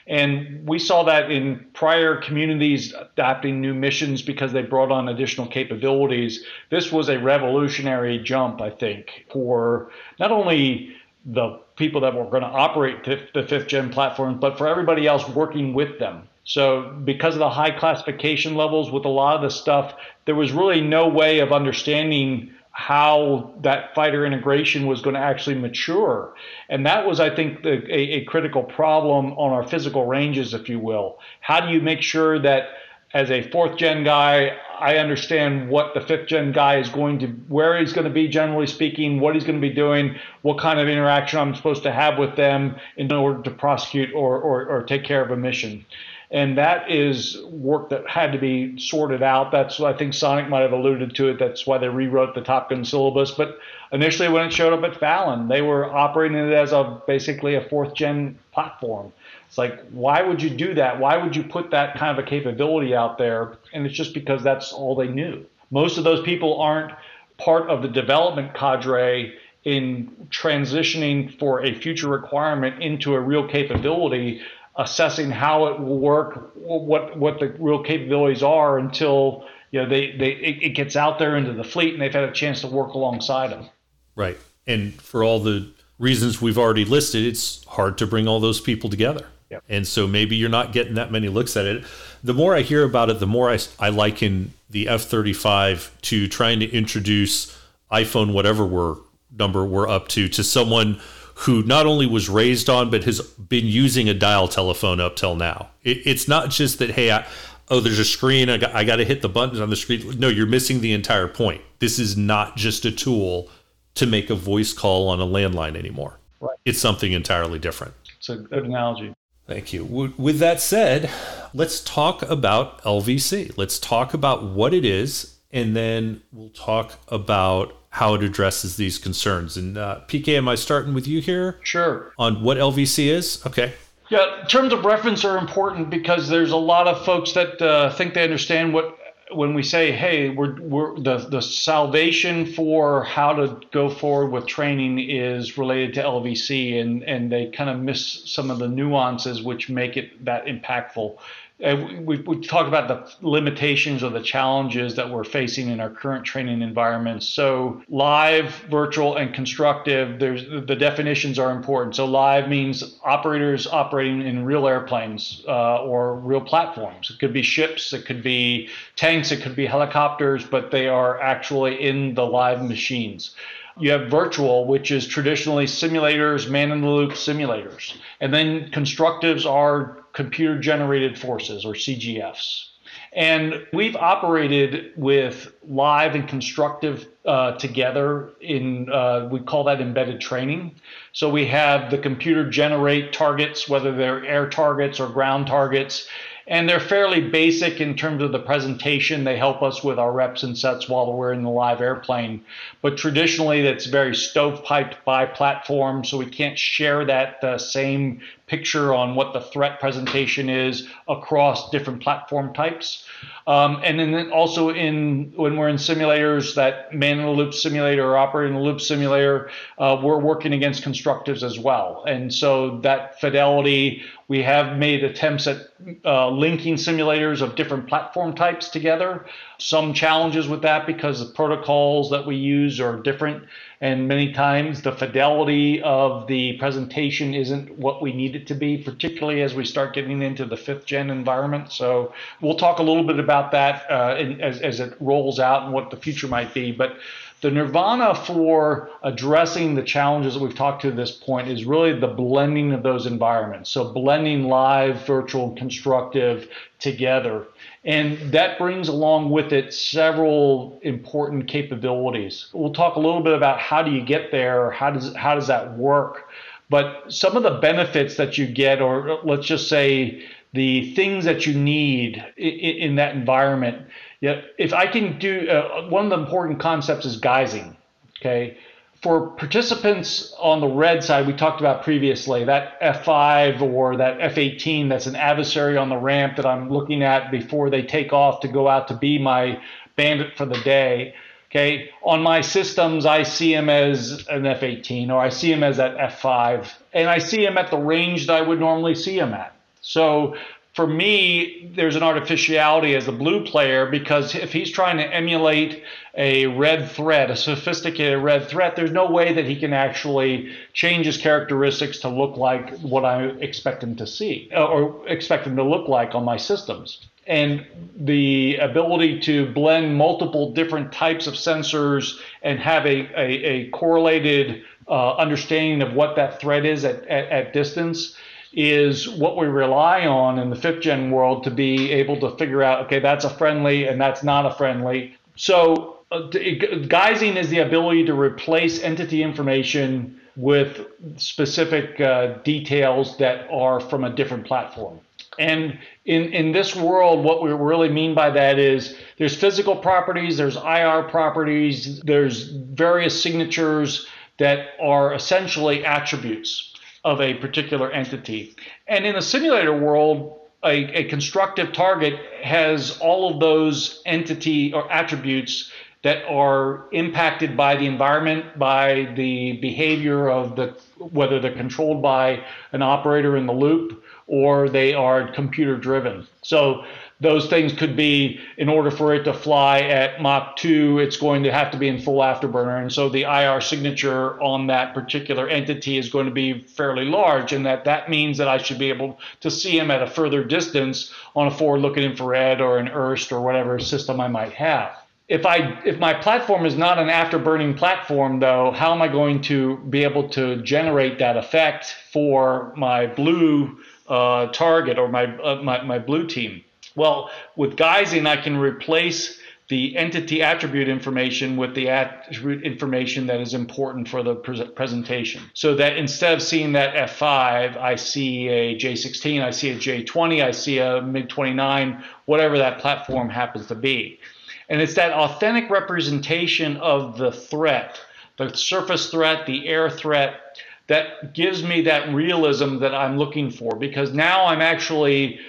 And we saw that in prior communities adopting new missions because they brought on additional capabilities. This was a revolutionary jump, I think, for not only the people that were going to operate the fifth gen platforms, but for everybody else working with them. So, because of the high classification levels with a lot of the stuff, there was really no way of understanding how that fighter integration was going to actually mature. And that was, I think, the, a, a, critical problem on our physical ranges, if you will. How do you make sure that as a fourth gen guy, I understand what the fifth gen guy is going to, where he's going to be, generally speaking, what he's going to be doing, what kind of interaction I'm supposed to have with them in order to prosecute or, or, or take care of a mission and that is work that had to be sorted out. That's I think Sonic might have alluded to it. That's why they rewrote the Top Gun syllabus. But initially, when it showed up at Fallon, they were operating it as a basically a fourth gen platform. It's like, why would you do that? Why would you put that kind of a capability out there? And it's just because that's all they knew. Most of those people aren't part of the development cadre in transitioning for a future requirement into a real capability assessing how it will work, what what the real capabilities are until you know they, they it, it gets out there into the fleet and they've had a chance to work alongside them. Right, and for all the reasons we've already listed, it's hard to bring all those people together. Yep. And so maybe you're not getting that many looks at it. The more I hear about it, the more I, I liken the F 35 to trying to introduce iPhone, whatever we're, number we're up to, to someone who not only was raised on but has been using a dial telephone up till now. It, it's not just that hey, I, oh, there's a screen. I got, I got to hit the buttons on the screen. No, you're missing the entire point. This is not just a tool to make a voice call on a landline anymore. Right. It's something entirely different. It's a good analogy. Thank you. With that said, let's talk about LVC. Let's talk about what it is, and then we'll talk about how it addresses these concerns. And uh, PK, am I starting with you here? Sure. On what LVC is? Okay. Yeah, terms of reference are important because there's a lot of folks that uh, think they understand what when we say, "Hey, we're, we're the the salvation for how to go forward with training is related to LVC," and and they kind of miss some of the nuances which make it that impactful we, we talk about the limitations or the challenges that we're facing in our current training environments. So live, virtual, and constructive. There's the definitions are important. So live means operators operating in real airplanes uh, or real platforms. It could be ships, it could be tanks, it could be helicopters, but they are actually in the live machines. You have virtual, which is traditionally simulators, man in the loop simulators. And then constructives are computer generated forces or CGFs. And we've operated with live and constructive uh, together in, uh, we call that embedded training. So we have the computer generate targets, whether they're air targets or ground targets, and they're fairly basic in terms of the presentation. They help us with our reps and sets while we're in the live airplane. But traditionally, that's very stovepiped by platform, so we can't share that uh, same picture on what the threat presentation is across different platform types. Um, and then also in when we're in simulators, that man in the loop simulator or operator in the loop simulator, uh, we're working against constructives as well. And so that fidelity, we have made attempts at uh, linking simulators of different platform types together. Some challenges with that because the protocols that we use are different. And many times the fidelity of the presentation isn't what we need it to be, particularly as we start getting into the fifth gen environment. So we'll talk a little bit about that uh, in, as, as it rolls out and what the future might be. But the nirvana for addressing the challenges that we've talked to this point is really the blending of those environments. So blending live, virtual, and constructive together. And that brings along with it several important capabilities. We'll talk a little bit about how do you get there, how does how does that work. But some of the benefits that you get, or let's just say the things that you need in, that environment. Yeah, if I can do uh, one of the important concepts is guising. Okay, for participants on the red side, we talked about previously that F5 or that F18 that's an adversary on the ramp that I'm looking at before they take off to go out to be my bandit for the day. Okay, on my systems, I see him as an F18 or I see him as that F5, and I see him at the range that I would normally see him at. So for me, there's an artificiality as a blue player because if he's trying to emulate a red threat, a sophisticated red threat, there's no way that he can actually change his characteristics to look like what I expect him to see uh, or expect him to look like on my systems. And the ability to blend multiple different types of sensors and have a, a, a correlated uh, understanding of what that threat is at, at, at distance is what we rely on in the fifth gen world to be able to figure out okay that's a friendly and that's not a friendly. So uh, guising is the ability to replace entity information with specific uh, details that are from a different platform. And in, in this world, what we really mean by that is there's physical properties, there's IR properties, there's various signatures that are essentially attributes of a particular entity. And in the simulator world, a, a constructive target has all of those entity or attributes that are impacted by the environment, by the behavior of the whether they're controlled by an operator in the loop or they are computer driven. So those things could be in order for it to fly at Mach 2, it's going to have to be in full afterburner. And so the IR signature on that particular entity is going to be fairly large. And that, that means that I should be able to see him at a further distance on a forward looking infrared or an IRST or whatever system I might have. If I if my platform is not an afterburning platform though, how am I going to be able to generate that effect for my blue uh, target or my, uh, my my blue team? Well, with guising, I can replace the entity attribute information with the attribute information that is important for the pre- presentation. So that instead of seeing that F5, I see a J16, I see a J20, I see a MiG 29, whatever that platform happens to be. And it's that authentic representation of the threat, the surface threat, the air threat, that gives me that realism that I'm looking for because now I'm actually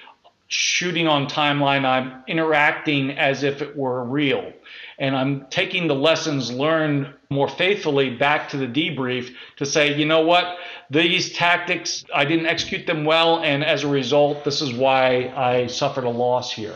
shooting on timeline, I'm interacting as if it were real. And I'm taking the lessons learned more faithfully back to the debrief to say, you know what, these tactics, I didn't execute them well. And as a result, this is why I suffered a loss here.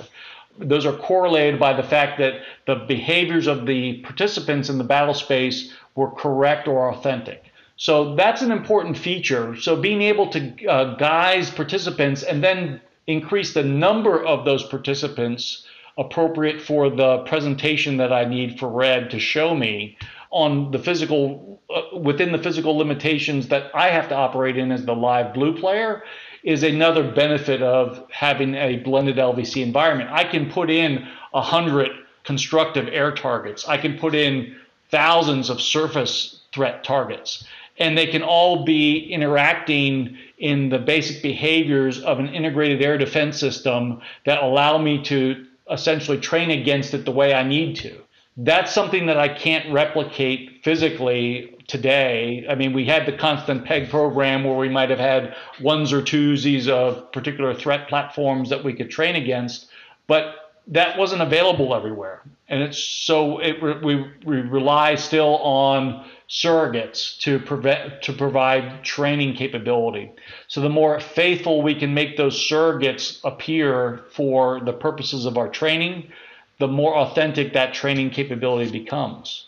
Those are correlated by the fact that the behaviors of the participants in the battle space were correct or authentic. So that's an important feature. So being able to uh, guise participants and then increase the number of those participants appropriate for the presentation that I need for Red to show me on the physical uh, within the physical limitations that I have to operate in as the live blue player is another benefit of having a blended LVC environment. I can put in a hundred constructive air targets. I can put in thousands of surface threat targets and they can all be interacting in the basic behaviors of an integrated air defense system that allow me to essentially train against it the way I need to. That's something that I can't replicate physically today. I mean, we had the constant peg program where we might have had ones or twosies of particular threat platforms that we could train against, but that wasn't available everywhere. And it's so it, we, we rely still on surrogates to prevent to provide training capability. So the more faithful we can make those surrogates appear for the purposes of our training, the more authentic that training capability becomes.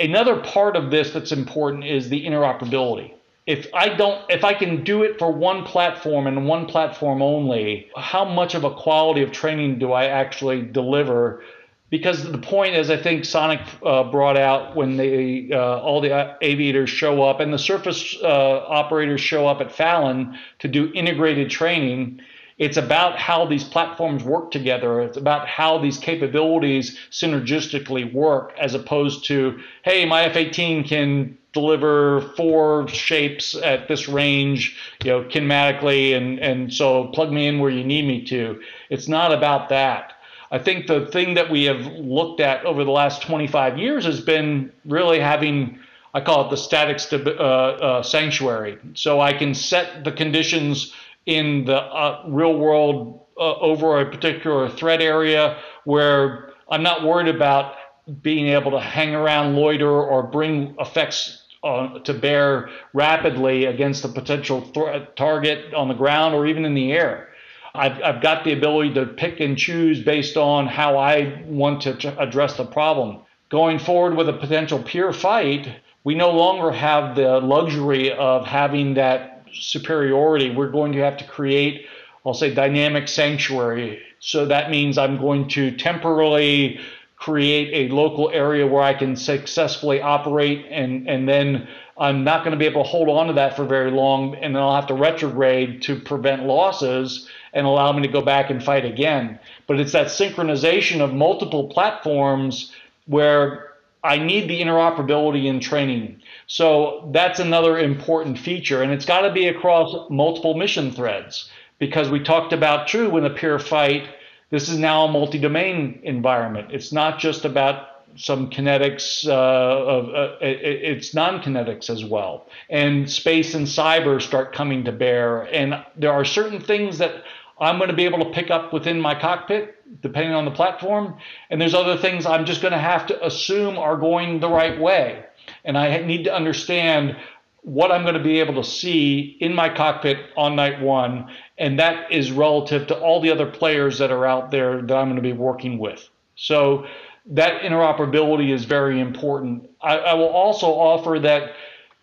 Another part of this that's important is the interoperability. If I don't if I can do it for one platform and one platform only, how much of a quality of training do I actually deliver because the point is, I think Sonic uh, brought out when they uh, all the aviators show up and the surface uh, operators show up at Fallon to do integrated training. It's about how these platforms work together. It's about how these capabilities synergistically work, as opposed to, hey, my F-18 can deliver four shapes at this range, you know, kinematically, and and so plug me in where you need me to. It's not about that I think the thing that we have looked at over the last 25 years has been really having, I call it the static uh, uh, sanctuary. So I can set the conditions in the uh, real world uh, over a particular threat area where I'm not worried about being able to hang around, loiter, or bring effects uh, to bear rapidly against a potential th- target on the ground or even in the air. I've, I've got the ability to pick and choose based on how I want to address the problem. Going forward with a potential peer fight, we no longer have the luxury of having that superiority. We're going to have to create, I'll say, dynamic sanctuary. So that means I'm going to temporarily create a local area where I can successfully operate and, and then I'm not going to be able to hold on to that for very long and then I'll have to retrograde to prevent losses and allow me to go back and fight again. But it's that synchronization of multiple platforms where I need the interoperability in training. So that's another important feature. And it's got to be across multiple mission threads because we talked about, true, when a peer fight, this is now a multi domain environment. It's not just about some kinetics uh, of uh, it's non-kinetics as well and space and cyber start coming to bear and there are certain things that I'm going to be able to pick up within my cockpit, depending on the platform. And there's other things I'm just going to have to assume are going the right way. And I need to understand what I'm going to be able to see in my cockpit on night one. And that is relative to all the other players that are out there that I'm going to be working with. So that interoperability is very important. I, I will also offer that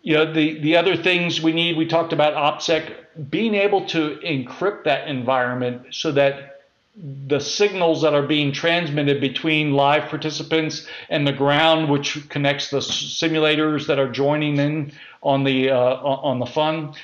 you know the the other things we need we talked about opsec being able to encrypt that environment so that the signals that are being transmitted between live participants and the ground which connects the simulators that are joining in on the uh, on the fun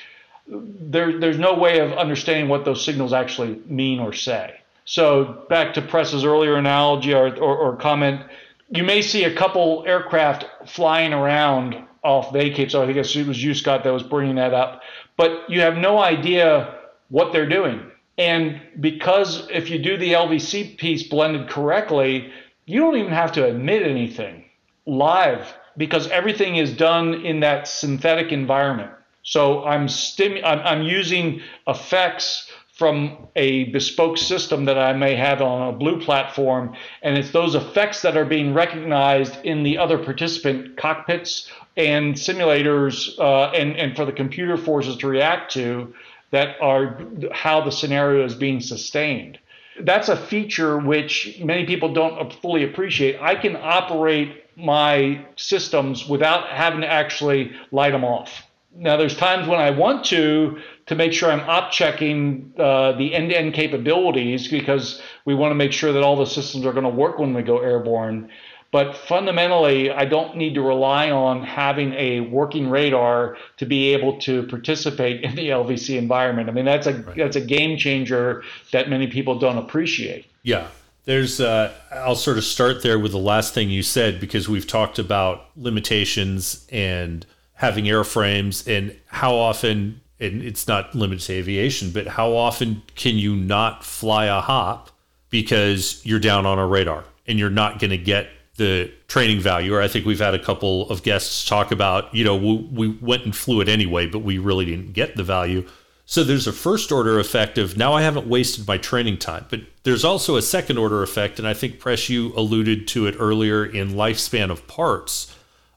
there, there's no way of understanding what those signals actually mean or say so back to press's earlier analogy or, or, or comment you may see a couple aircraft flying around off vacate. So I think it was you, Scott, that was bringing that up. But you have no idea what they're doing. And because if you do the LVC piece blended correctly, you don't even have to admit anything live because everything is done in that synthetic environment. So I'm, stimu- I'm, I'm using effects from a bespoke system that I may have on a blue platform, and it's those effects that are being recognized in the other participant cockpits and simulators uh, and, and for the computer forces to react to that are how the scenario is being sustained. That's a feature which many people don't fully appreciate. I can operate my systems without having to actually light them off. Now, there's times when I want to to make sure I'm op checking uh, the end to end capabilities because we want to make sure that all the systems are going to work when we go airborne. But fundamentally, I don't need to rely on having a working radar to be able to participate in the LVC environment. I mean, that's a right. that's a game changer that many people don't appreciate. Yeah. There's uh, I'll sort of start there with the last thing you said because we've talked about limitations and having airframes and how often and it's not limited to aviation, but how often can you not fly a hop because you're down on a radar and you're not going to get the training value. Or I think we've had a couple of guests talk about, you know, we, we went and flew it anyway, but we really didn't get the value. So there's a first order effect of now I haven't wasted my training time, but there's also a second order effect, and I think Press you alluded to it earlier in lifespan of parts.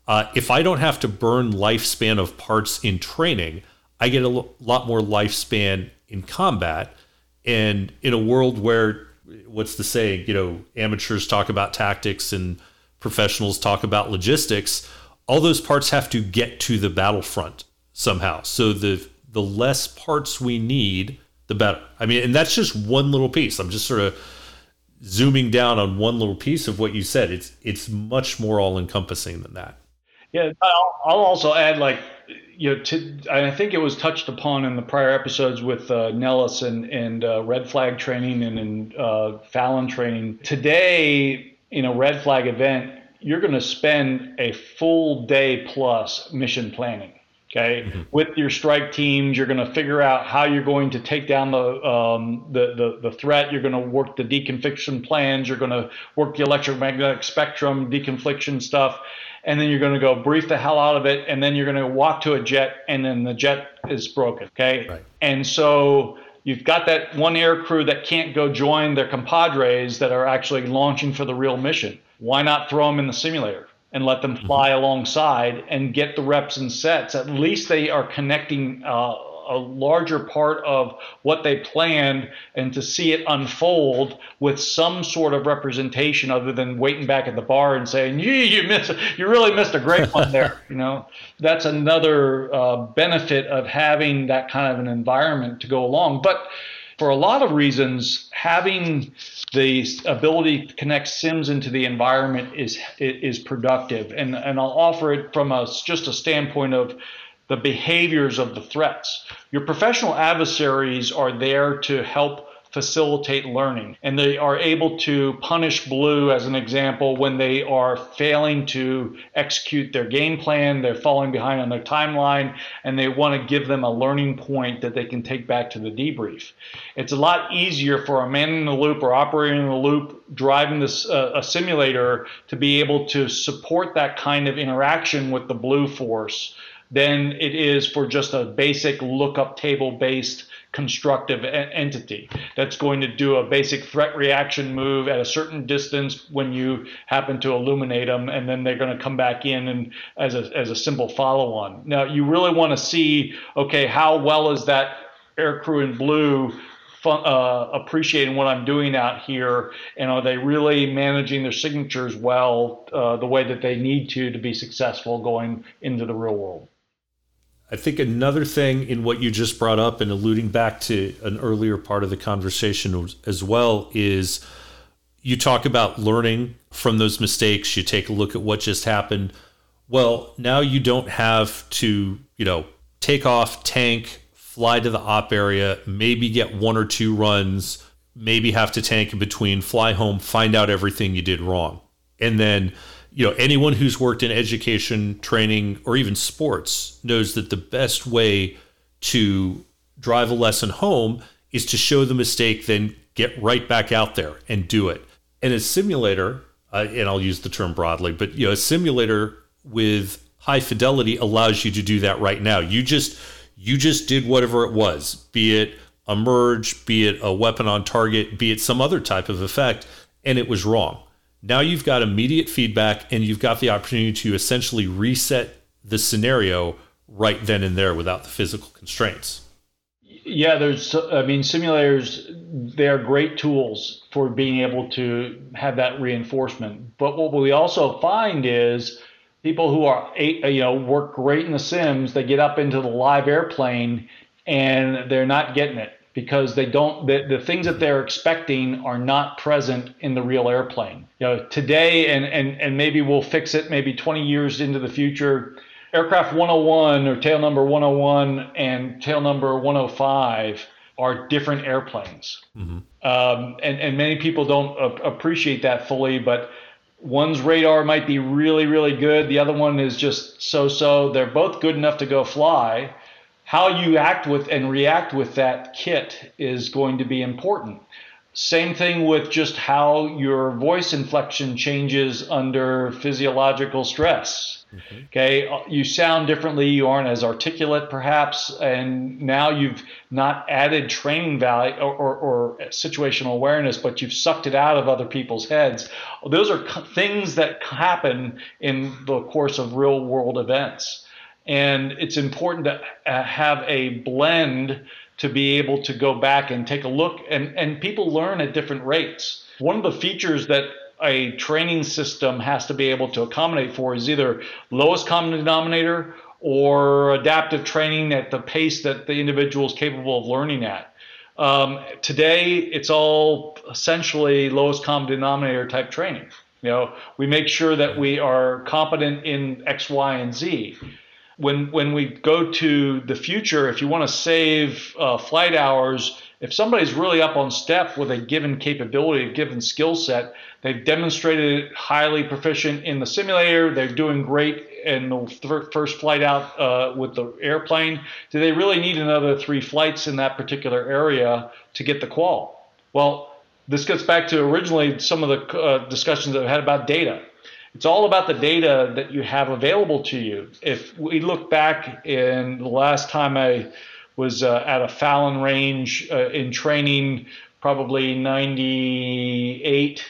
Uh, if I don't have to burn lifespan of parts in training, I get a lot more lifespan in combat. And in a world where what's the saying? You know, amateurs talk about tactics and professionals talk about logistics. All those parts have to get to the battlefront somehow. So the the less parts we need, the better. I mean, and that's just one little piece. I'm just sort of zooming down on one little piece of what you said. It's it's much more all encompassing than that. Yeah, I'll, I'll also add like you know, to, I think it was touched upon in the prior episodes with uh, Nellis and, and uh, red flag training and in uh, Fallon training. Today, in a red flag event, you're going to spend a full day plus mission planning. Okay, mm-hmm. with your strike teams, you're going to figure out how you're going to take down the, um, the, the the threat. You're going to work the deconfliction plans. You're going to work the electromagnetic spectrum deconfliction stuff and then you're going to go brief the hell out of it, and then you're going to walk to a jet, and then the jet is broken. Okay. Right. And so you've got that one air crew that can't go join their compadres that are actually launching for the real mission. Why not throw them in the simulator? and let them fly mm-hmm. alongside and get the reps and sets. At least they are connecting uh, a larger part of what they planned and to see it unfold with some sort of representation other than waiting back at the bar and saying, you, you missed, you really missed a great one there. you know, that's another uh, benefit of having that kind of an environment to go along. But for a lot of reasons, having the ability to connect sims into the environment is is productive and and I'll offer it from a just a standpoint of the behaviors of the threats. Your professional adversaries are there to help facilitate learning. And they are able to punish blue, as an example, when they are failing to execute their game plan, they're falling behind on their timeline, and they want to give them a learning point that they can take back to the debrief. It's a lot easier for a man in the loop or operating in the loop driving this uh, a simulator to be able to support that kind of interaction with the blue force than it is for just a basic lookup table based constructive entity that's going to do a basic threat reaction move at a certain distance when you happen to illuminate them and then they're going to come back in and as a, as a simple follow on now you really want to see okay how well is that air crew in blue uh, appreciating what I'm doing out here, and are they really managing their signatures well, uh, the way that they need to to be successful going into the real world? I think another thing in what you just brought up and alluding back to an earlier part of the conversation as well is you talk about learning from those mistakes. You take a look at what just happened. Well, now you don't have to, you know, take off, tank, fly to the op area, maybe get one or two runs, maybe have to tank in between, fly home, find out everything you did wrong. And then you know anyone who's worked in education training or even sports knows that the best way to drive a lesson home is to show the mistake then get right back out there and do it. And a simulator uh, and i'll use the term broadly but you know a simulator with high fidelity allows you to do that right now. You just you just did whatever it was be it a merge be it a weapon on target be it some other type of effect and it was wrong now you've got immediate feedback and you've got the opportunity to essentially reset the scenario right then and there without the physical constraints. Yeah, there's, I mean, simulators, they're great tools for being able to have that reinforcement. But what we also find is people who are, you know, work great in the sims, they get up into the live airplane and they're not getting it because they don't the, the things that they're expecting are not present in the real airplane. You know, today and and and maybe we'll fix it maybe 20 years into the future. Aircraft 101 or tail number 101 and tail number 105 are different airplanes. Mm-hmm. Um, and, and many people don't a- appreciate that fully, but one's radar might be really, really good. The other one is just so so. They're both good enough to go fly. How you act with and react with that kit is going to be important. Same thing with just how your voice inflection changes under physiological stress. Mm-hmm. Okay, uh, you sound differently, you aren't as articulate perhaps, and now you've not added training value or, or, or, situational awareness, but you've sucked it out of other people's heads. Those are things that happen in the course of real world events. And it's important to uh, have a blend to be able to go back and take a look, and, and people learn at different rates. One of the features that a training system has to be able to accommodate for is either lowest common denominator or adaptive training at the pace that the individual is capable of learning at. Um, today, it's all essentially lowest common denominator type training. You know, we make sure that we are competent in X, Y, and Z. When when we go to the future, if you want to save uh, flight hours, if somebody's really up on step with a given capability, a given skill set, They've demonstrated highly proficient in the simulator. They're doing great in the first flight out uh, with the airplane. Do they really need another three flights in that particular area to get the qual? Well, this gets back to originally some of the uh, discussions that I've had about data. It's all about the data that you have available to you. If we look back in the last time I was uh, at a Fallon range uh, in training, probably 98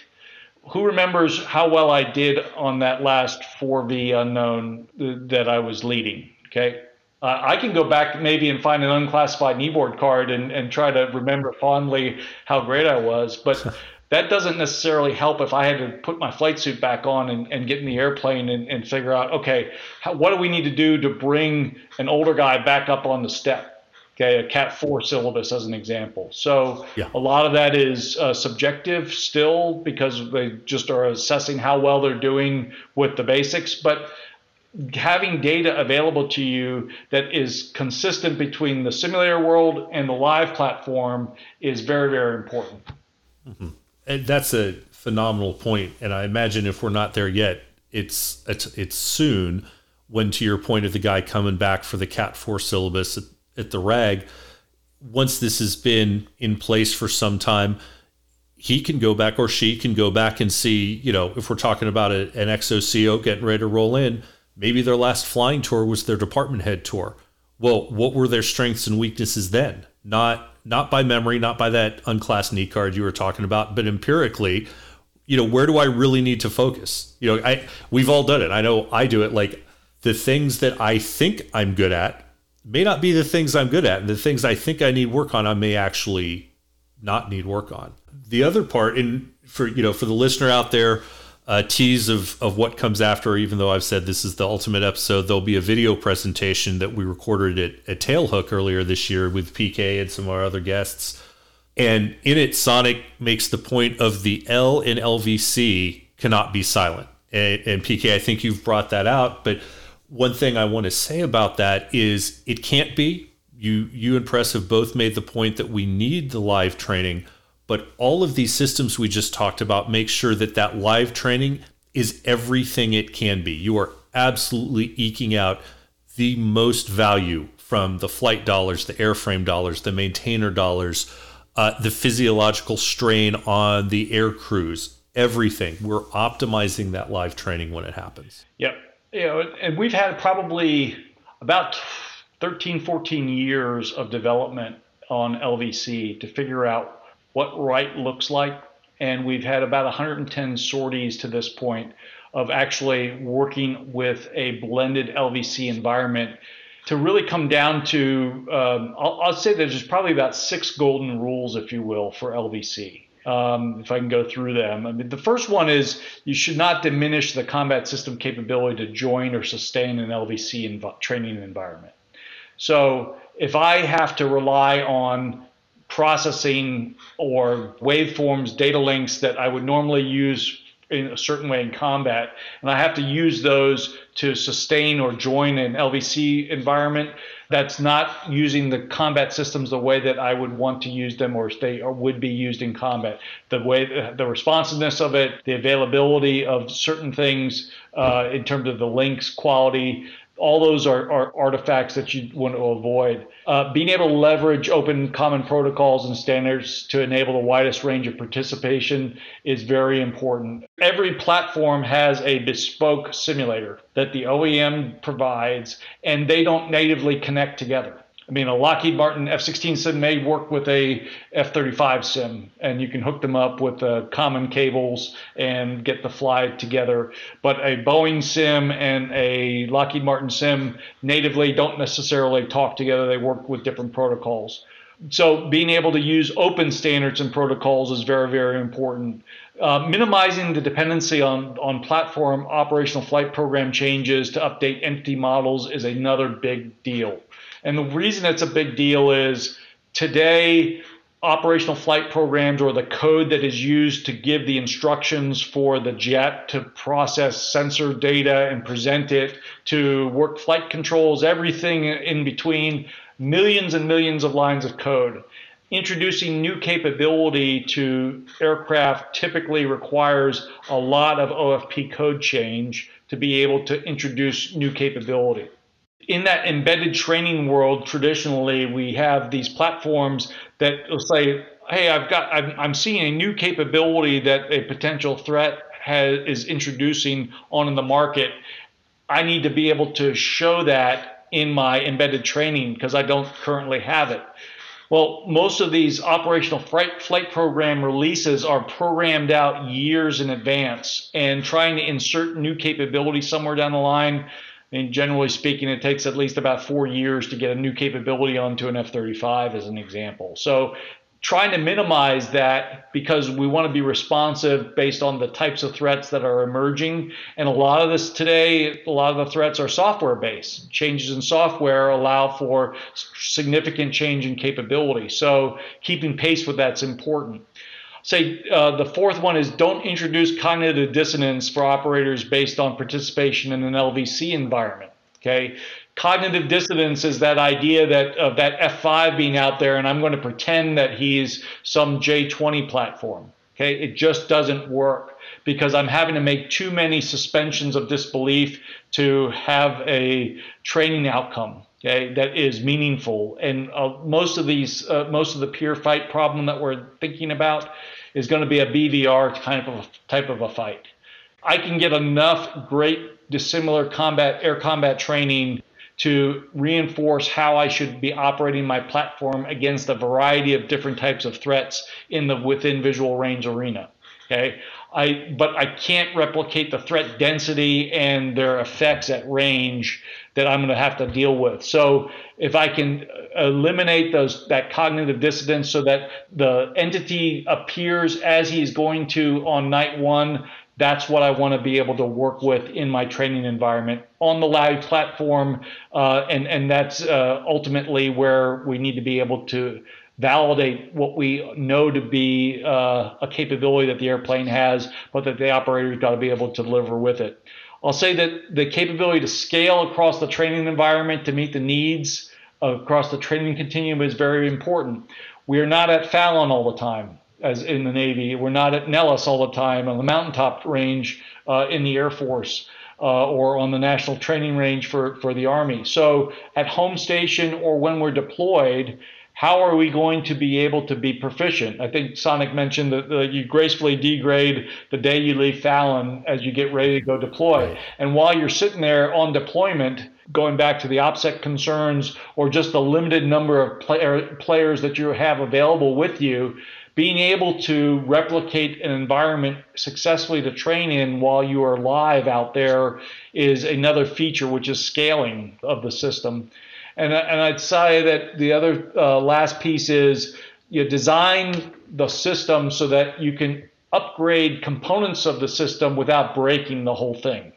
who remembers how well I did on that last 4V unknown that I was leading? Okay. Uh, I can go back maybe and find an unclassified kneeboard card and, and try to remember fondly how great I was. But that doesn't necessarily help if I had to put my flight suit back on and, and get in the airplane and, and figure out, okay, how, what do we need to do to bring an older guy back up on the step? Okay, a Cat 4 syllabus as an example. So yeah. a lot of that is uh, subjective still because they just are assessing how well they're doing with the basics. But having data available to you that is consistent between the simulator world and the live platform is very, very important. Mm-hmm. That's a phenomenal. And I imagine if we're not there yet, it's it's, it's soon. When to your point of the guy coming back for the Cat 4 syllabus at the rag, once this has been in place for some time, he can go back or she can go back and see, you know, if we're talking about a, an XOCO getting ready to roll in, maybe their last flying tour was their department head tour. Well, what were their strengths and weaknesses then? Not not by memory, not by that unclassed knee card you were talking about, but empirically, you know, where do I really need to focus? You know, I we've all done it. I know I do it. Like the things that I think I'm good at, may not be the things I'm good at. And the things I think I need work on, I may actually not need work on. The other part, and for you know, for the listener out there, a tease of of what comes after. Even though I've said this is the ultimate episode, there'll be a video presentation that we recorded at, at Tailhook earlier this year with PK and some of our other guests. And in it, Sonic makes the point of the L in LVC cannot be silent. And, and PK, I think you've brought that out, but one thing I want to say about that is it can't be. You you and Press have both made the point that we need the live training, but all of these systems we just talked about make sure that that live training is everything it can be. You are absolutely eking out the most value from the flight dollars, the airframe dollars, the maintainer dollars, uh, the physiological strain on the air crews, everything. We're optimizing that live training when it happens. Yep you know, and we've had probably about 13, 14 years of development on LVC to figure out what right looks like. And we've had about 110 sorties to this point of actually working with a blended LVC environment to really come down to, um, I'll, I'll say there's probably about six golden rules, if you will, for LVC um, if I can go through them. I mean, the first one is you should not diminish the combat system capability to join or sustain an LVC training environment. So if I have to rely on processing or waveforms, data links that I would normally use in a certain way in combat. And I have to use those to sustain or join an LVC environment that's not using the combat systems the way that I would want to use them or they would be used in combat. The way the responsiveness of it, the availability of certain things uh, in terms of the links quality, all those are, are artifacts that you want to avoid. Uh, being able to leverage open common protocols and standards to enable the widest range of participation is very important. Every platform has a bespoke simulator that the OEM provides, and they don't natively connect together. I mean, a Lockheed Martin F-16 sim may work with a F-35 sim, and you can hook them up with the common cables and get the fly together. But a Boeing sim and a Lockheed Martin sim natively don't necessarily talk together. They work with different protocols. So being able to use open standards and protocols is very, very important. Uh, minimizing the dependency on, on platform operational flight program changes to update entity models is another big deal. And the reason it's a big deal is today, operational flight programs or the code that is used to give the instructions for the jet to process sensor data and present it to work flight controls, everything in between, millions and millions of lines of code. Introducing new capability to aircraft typically requires a lot of OFP code change to be able to introduce new capability in that embedded training world, traditionally, we have these platforms that will say, "Hey, I've got, I'm, I'm seeing a new capability that a potential threat has, is introducing on in the market. I need to be able to show that in my embedded training because I don't currently have it." Well, most of these operational flight, flight program releases are programmed out years in advance, and trying to insert new capability somewhere down the line mean, generally speaking, it takes at least about four years to get a new capability onto an F 35, as an example. So, trying to minimize that because we want to be responsive based on the types of threats that are emerging. And a lot of this today, a lot of the threats are software based. Changes in software allow for significant change in capability. So, keeping pace with that's important say uh, the fourth one is don't introduce cognitive dissonance for operators based on participation in an LVC environment. Okay, cognitive dissonance is that idea that of that F5 being out there, and I'm going to pretend that he's some J20 platform. Okay, it just doesn't work because I'm having to make too many suspensions of disbelief to have a training outcome. Okay, that is meaningful, and uh, most of these, uh, most of the peer fight problem that we're thinking about is going to be a BVR kind of type of a fight. I can get enough great dissimilar combat air combat training to reinforce how I should be operating my platform against a variety of different types of threats in the within visual range arena. Okay, I but I can't replicate the threat density and their effects at range that I'm going to have to deal with. So if I can eliminate those that cognitive dissonance so that the entity appears as he's going to on night one, that's what I want to be able to work with in my training environment on the live platform, uh, and and that's uh, ultimately where we need to be able to validate what we know to be uh, a capability that the airplane has, but that the operator's got to be able to deliver with it. I'll say that the capability to scale across the training environment to meet the needs across the training continuum is very important. We are not at Fallon all the time, as in the Navy. We're not at Nellis all the time on the mountaintop range uh, in the Air Force. Uh, or on the national training range for, for the Army. So, at home station or when we're deployed, how are we going to be able to be proficient? I think Sonic mentioned that, that you gracefully degrade the day you leave Fallon as you get ready to go deploy. Right. And while you're sitting there on deployment, going back to the OPSEC concerns or just the limited number of player, players that you have available with you, being able to replicate an environment successfully to train in while you are live out there is another feature, which is scaling of the system. And, and I'd say that the other uh, last piece is you design the system so that you can upgrade components of the system without breaking the whole thing.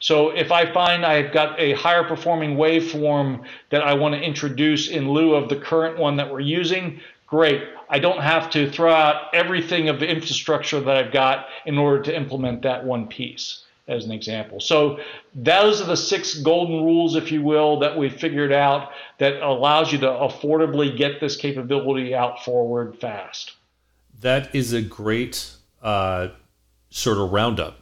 So if I find I've got a higher performing waveform that I want to introduce in lieu of the current one that we're using, great. I don't have to throw out everything of the infrastructure that I've got in order to implement that one piece, as an example. So those are the six golden rules, if you will, that we figured out that allows you to affordably get this capability out forward fast. That is a great uh, sort of roundup.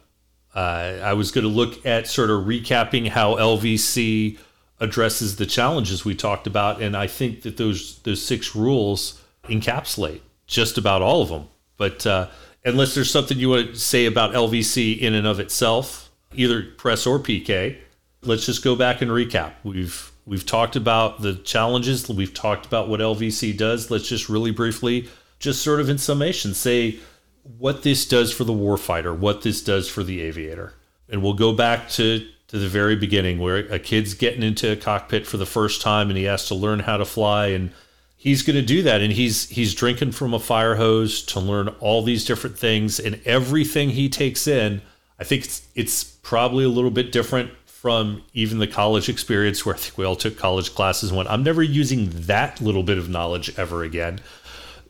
Uh, I was going to look at sort of recapping how LVC addresses the challenges we talked about, and I think that those those six rules encapsulate just about all of them. But uh, unless there's something you want to say about LVC in and of itself, either press or PK, let's just go back and recap. We've we've talked about the challenges. We've talked about what LVC does. Let's just really briefly, just sort of in summation, say what this does for the warfighter, what this does for the aviator. And we'll go back to, to the very beginning where a kid's getting into a cockpit for the first time and he has to learn how to fly and he's going to do that and he's he's drinking from a fire hose to learn all these different things and everything he takes in i think it's, it's probably a little bit different from even the college experience where i think we all took college classes and went i'm never using that little bit of knowledge ever again.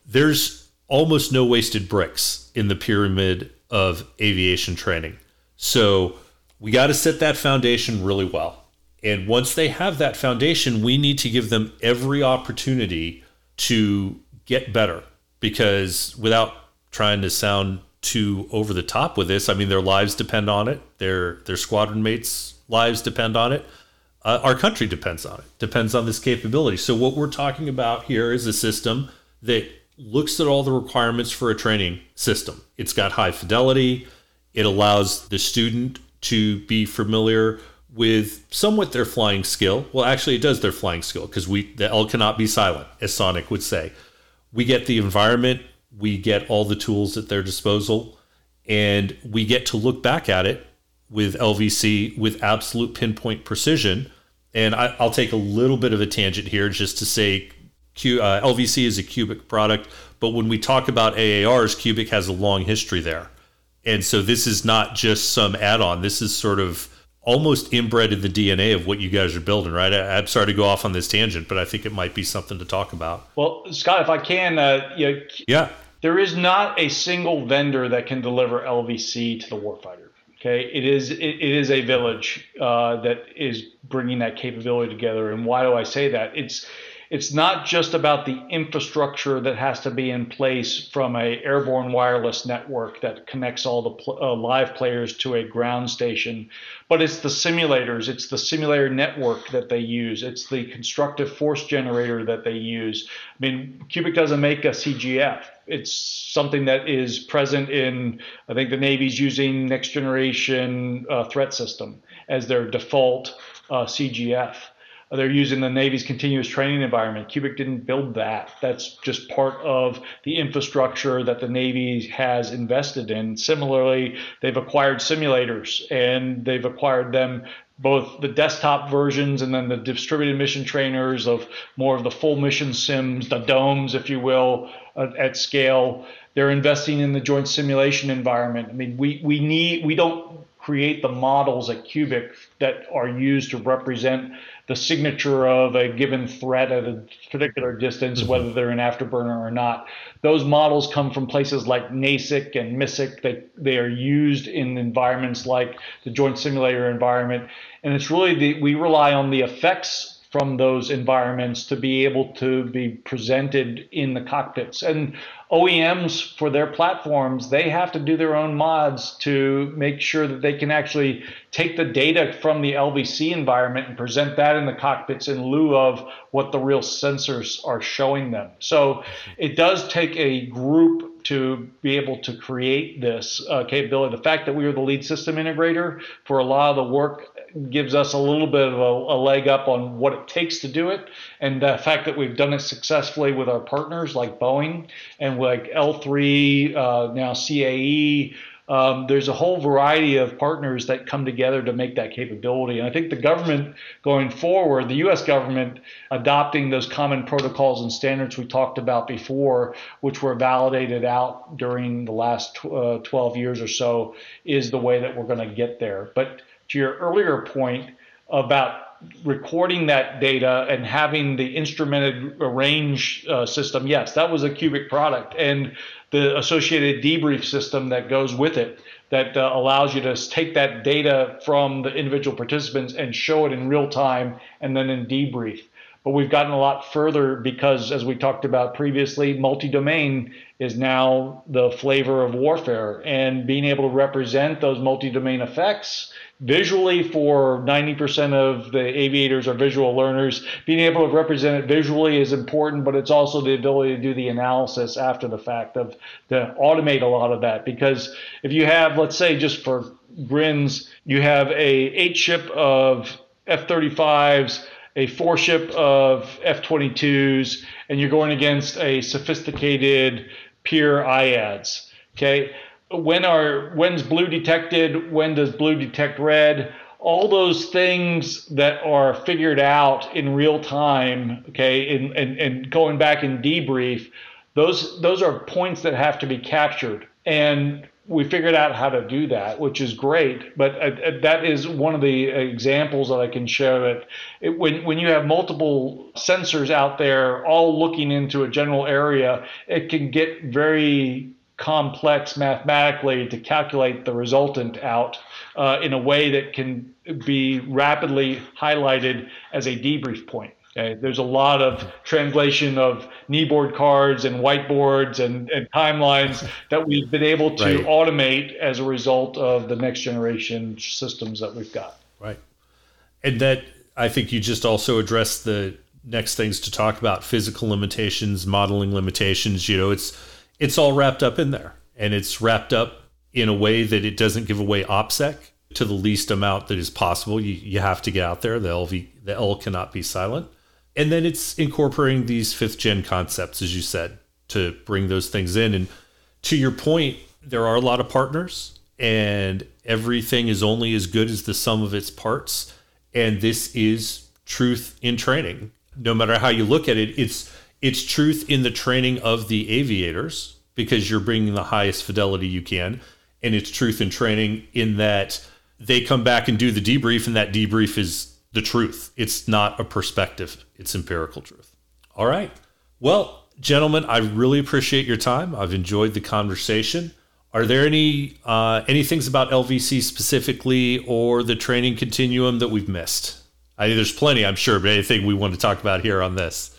There's almost no wasted bricks in the pyramid of aviation training. So we got to set that foundation really well and once they have that foundation, we need to give them every opportunity to get better because without trying to sound too over the top with this, I mean, their lives depend on it, their, their squadron mates' lives depend on it. Uh, our country depends on it, depends on this capability. So, what we're talking about here is a system that looks at all the requirements for a training system. It's got high fidelity, it allows the student to be familiar with somewhat their flying skill. Well, actually, it does their flying skill because we the L cannot be silent, as Sonic would say. We get the environment, we get all the tools at their disposal, and we get to look back at it with LVC with absolute pinpoint precision. And I, will take a little bit of a tangent here just to say Q, uh, LVC is a Cubic product, but when we talk about AARs, Cubic has a long history there. And so this is not just some add on. This is sort of almost inbred in the DNA of what you guys are building, right? I, am sorry to go off on this tangent, but I think it might be something to talk about. Well, Scott, if I can, uh, you know, yeah, there is not a single vendor that can deliver LVC to the warfighter. Okay, it is it, it is a village uh, that is bringing that capability together. And why do I say that? It's it's not just about the infrastructure that has to be in place from a airborne wireless network that connects all the pl- uh, live players to a ground station but it's the simulators it's the simulator network that they use it's the constructive force generator that they use. I mean cubic doesn't make a cgf it's something that is present in i think the navy's using next generation uh, threat system as their default uh, cgf they're using the Navy's continuous training environment. Cubic didn't build that. That's just part of the infrastructure that the Navy has invested in. Similarly, they've acquired simulators and they've acquired them both the desktop versions and then the distributed mission trainers of more of the full mission sims, the domes, if you will, uh, at scale. They're investing in the joint simulation environment. I mean, we, we need, we don't create the models at Cubic that are used to represent the signature of a given threat at a particular distance, mm-hmm. whether they're an afterburner or not. Those models come from places like NASIC and MSIC. They, they are used in environments like the Joint Simulator environment. And it's really the, we rely on the effects from those environments to be able to be presented in the cockpits. And OEMs for their platforms, they have to do their own mods to make sure that they can actually take the data from the LVC environment and present that in the cockpits in lieu of what the real sensors are showing them. So it does take a group to be able to create this uh, capability. The fact that we are the lead system integrator for a lot of the work gives us a little bit of a, a, leg up on what it takes to do it. And the fact that we've done it successfully with our partners like Boeing and like L3, uh, now CAE. Um, there's a whole variety of partners that come together to make that capability. And I think the government going forward, the US government adopting those common protocols and standards we talked about before, which were validated out during the last uh, 12 years or so, is the way that we're going to get there. But to your earlier point about recording that data and having the instrumented range uh, system, yes, that was a Cubic product. And the associated debrief system that goes with it that uh, allows you to take that data from the individual participants and show it in real time and then in debrief. But we've gotten a lot further because, as we talked about previously, multi domain is now the flavor of warfare. And being able to represent those multi domain effects visually for 90% of the aviators are visual learners. Being able to represent it visually is important but it's also the ability to do the analysis after the fact of to automate a lot of that. Because if you have let's say just for grins you have a eight ship of f-35s a four ship of f-22s and you're going against a sophisticated peer iads okay when are when's blue detected when does blue detect red all those things that are figured out in real time okay and, and, and going back in debrief those those are points that have to be captured. And we figured out how to do that which is great but uh, uh that is one of the examples that i can show that it, when, when you have multiple sensors out there all looking into a general area it can get very complex mathematically to calculate the resultant out uh, in a way that can be rapidly highlighted as a debrief point. Okay? There's a lot of translation of kneeboard cards and whiteboards and, and timelines that we've been able to right. automate as a result of the next generation systems that we've got. Right. And that I think you just also addressed the next things to talk about physical limitations, modeling limitations. You know, it's it's all wrapped up in there and it's wrapped up in a way that it doesn't give away OPSEC to the least amount that is possible. You, you have to get out there. The LV, the L cannot be silent. And then it's incorporating these fifth gen concepts, as you said, to bring those things in. And to your point, there are a lot of partners and everything is only as good as the sum of its parts. And this is truth in training. No matter how you look at it, it's it's truth in the training of the aviators because you're bringing the highest fidelity you can. And it's truth in training in that they come back and do the debrief, and that debrief is the truth. It's not a perspective, it's empirical truth. All right. Well, gentlemen, I really appreciate your time. I've enjoyed the conversation. Are there any uh, any things about LVC specifically or the training continuum that we've missed? I mean, there's plenty, I'm sure, but anything we want to talk about here on this?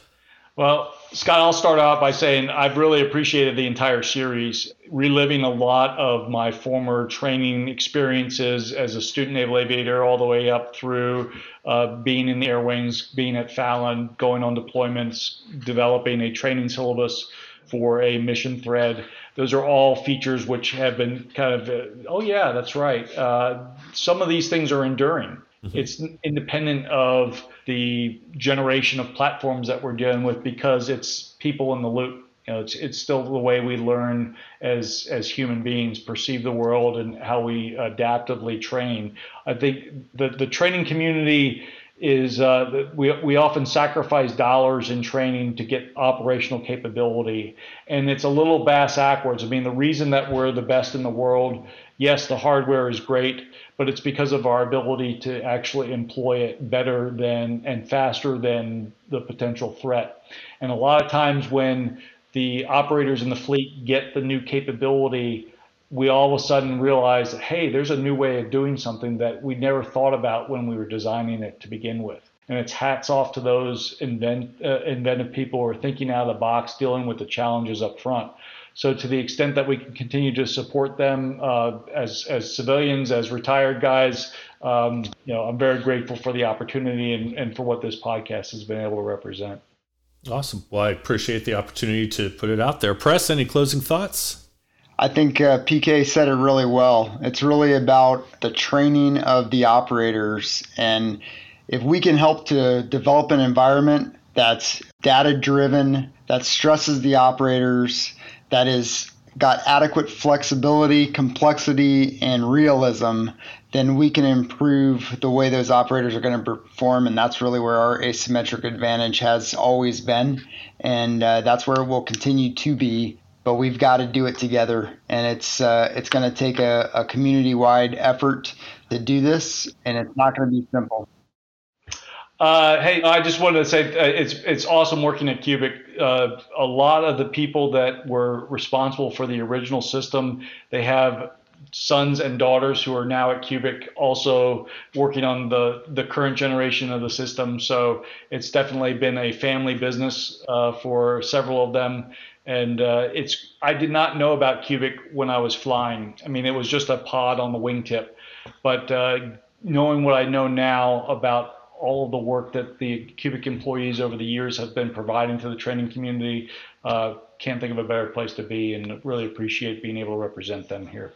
Well, Scott, I'll start out by saying I've really appreciated the entire series, reliving a lot of my former training experiences as a student naval aviator, all the way up through uh, being in the air wings, being at Fallon, going on deployments, developing a training syllabus for a mission thread. Those are all features which have been kind of, uh, oh, yeah, that's right. Uh, some of these things are enduring. Mm-hmm. It's independent of the generation of platforms that we're dealing with because it's people in the loop. You know, it's it's still the way we learn as as human beings, perceive the world, and how we adaptively train. I think the the training community is uh, we, we often sacrifice dollars in training to get operational capability. And it's a little bass backwards. I mean, the reason that we're the best in the world, yes, the hardware is great, but it's because of our ability to actually employ it better than and faster than the potential threat. And a lot of times when the operators in the fleet get the new capability, we all of a sudden realize that, hey, there's a new way of doing something that we never thought about when we were designing it to begin with. And it's hats off to those invent, uh, inventive people who are thinking out of the box, dealing with the challenges up front. So to the extent that we can continue to support them uh, as as civilians, as retired guys, um, you know, I'm very grateful for the opportunity and, and for what this podcast has been able to represent. Awesome. Well, I appreciate the opportunity to put it out there. Press, any closing thoughts? I think uh, PK said it really well. It's really about the training of the operators. And if we can help to develop an environment that's data driven, that stresses the operators, that is got adequate flexibility, complexity, and realism, then we can improve the way those operators are going to perform. And that's really where our asymmetric advantage has always been. And uh, that's where it will continue to be. But we've got to do it together. And it's, uh, it's going to take a, a community wide effort to do this. And it's not going to be simple. Uh, hey, I just wanted to say uh, it's it's awesome working at Cubic. Uh, a lot of the people that were responsible for the original system, they have sons and daughters who are now at Cubic, also working on the the current generation of the system. So it's definitely been a family business uh, for several of them. And uh, it's I did not know about Cubic when I was flying. I mean, it was just a pod on the wingtip, but uh, knowing what I know now about all of the work that the Cubic employees over the years have been providing to the training community. Uh, can't think of a better place to be and really appreciate being able to represent them here.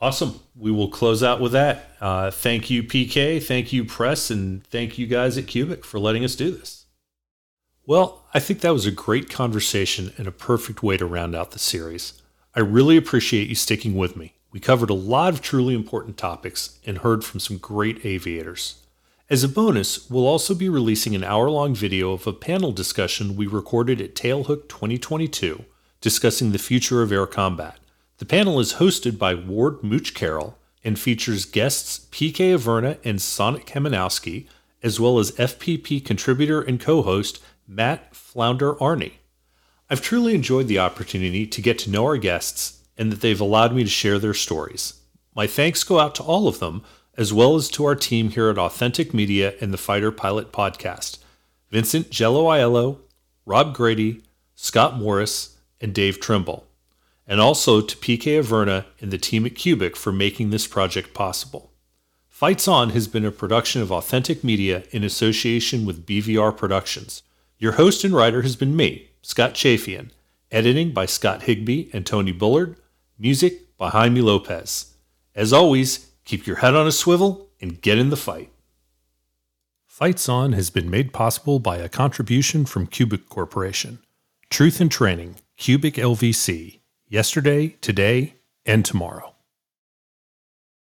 Awesome. We will close out with that. Uh, thank you, PK. Thank you, Press. And thank you guys at Cubic for letting us do this. Well, I think that was a great conversation and a perfect way to round out the series. I really appreciate you sticking with me. We covered a lot of truly important topics and heard from some great aviators. As a bonus, we'll also be releasing an hour long video of a panel discussion we recorded at Tailhook 2022 discussing the future of air combat. The panel is hosted by Ward Mooch Carroll and features guests PK Averna and Sonic Kamenowski, as well as FPP contributor and co host Matt Flounder Arney. I've truly enjoyed the opportunity to get to know our guests and that they've allowed me to share their stories. My thanks go out to all of them as well as to our team here at Authentic Media and the Fighter Pilot Podcast Vincent Jello Aiello, Rob Grady, Scott Morris, and Dave Trimble. And also to PK Averna and the team at Cubic for making this project possible. Fights On has been a production of Authentic Media in association with BVR Productions. Your host and writer has been me, Scott Chafian. Editing by Scott Higby and Tony Bullard. Music by Jaime Lopez. As always, Keep your head on a swivel and get in the fight. Fights On has been made possible by a contribution from Cubic Corporation. Truth in Training, Cubic LVC, yesterday, today, and tomorrow.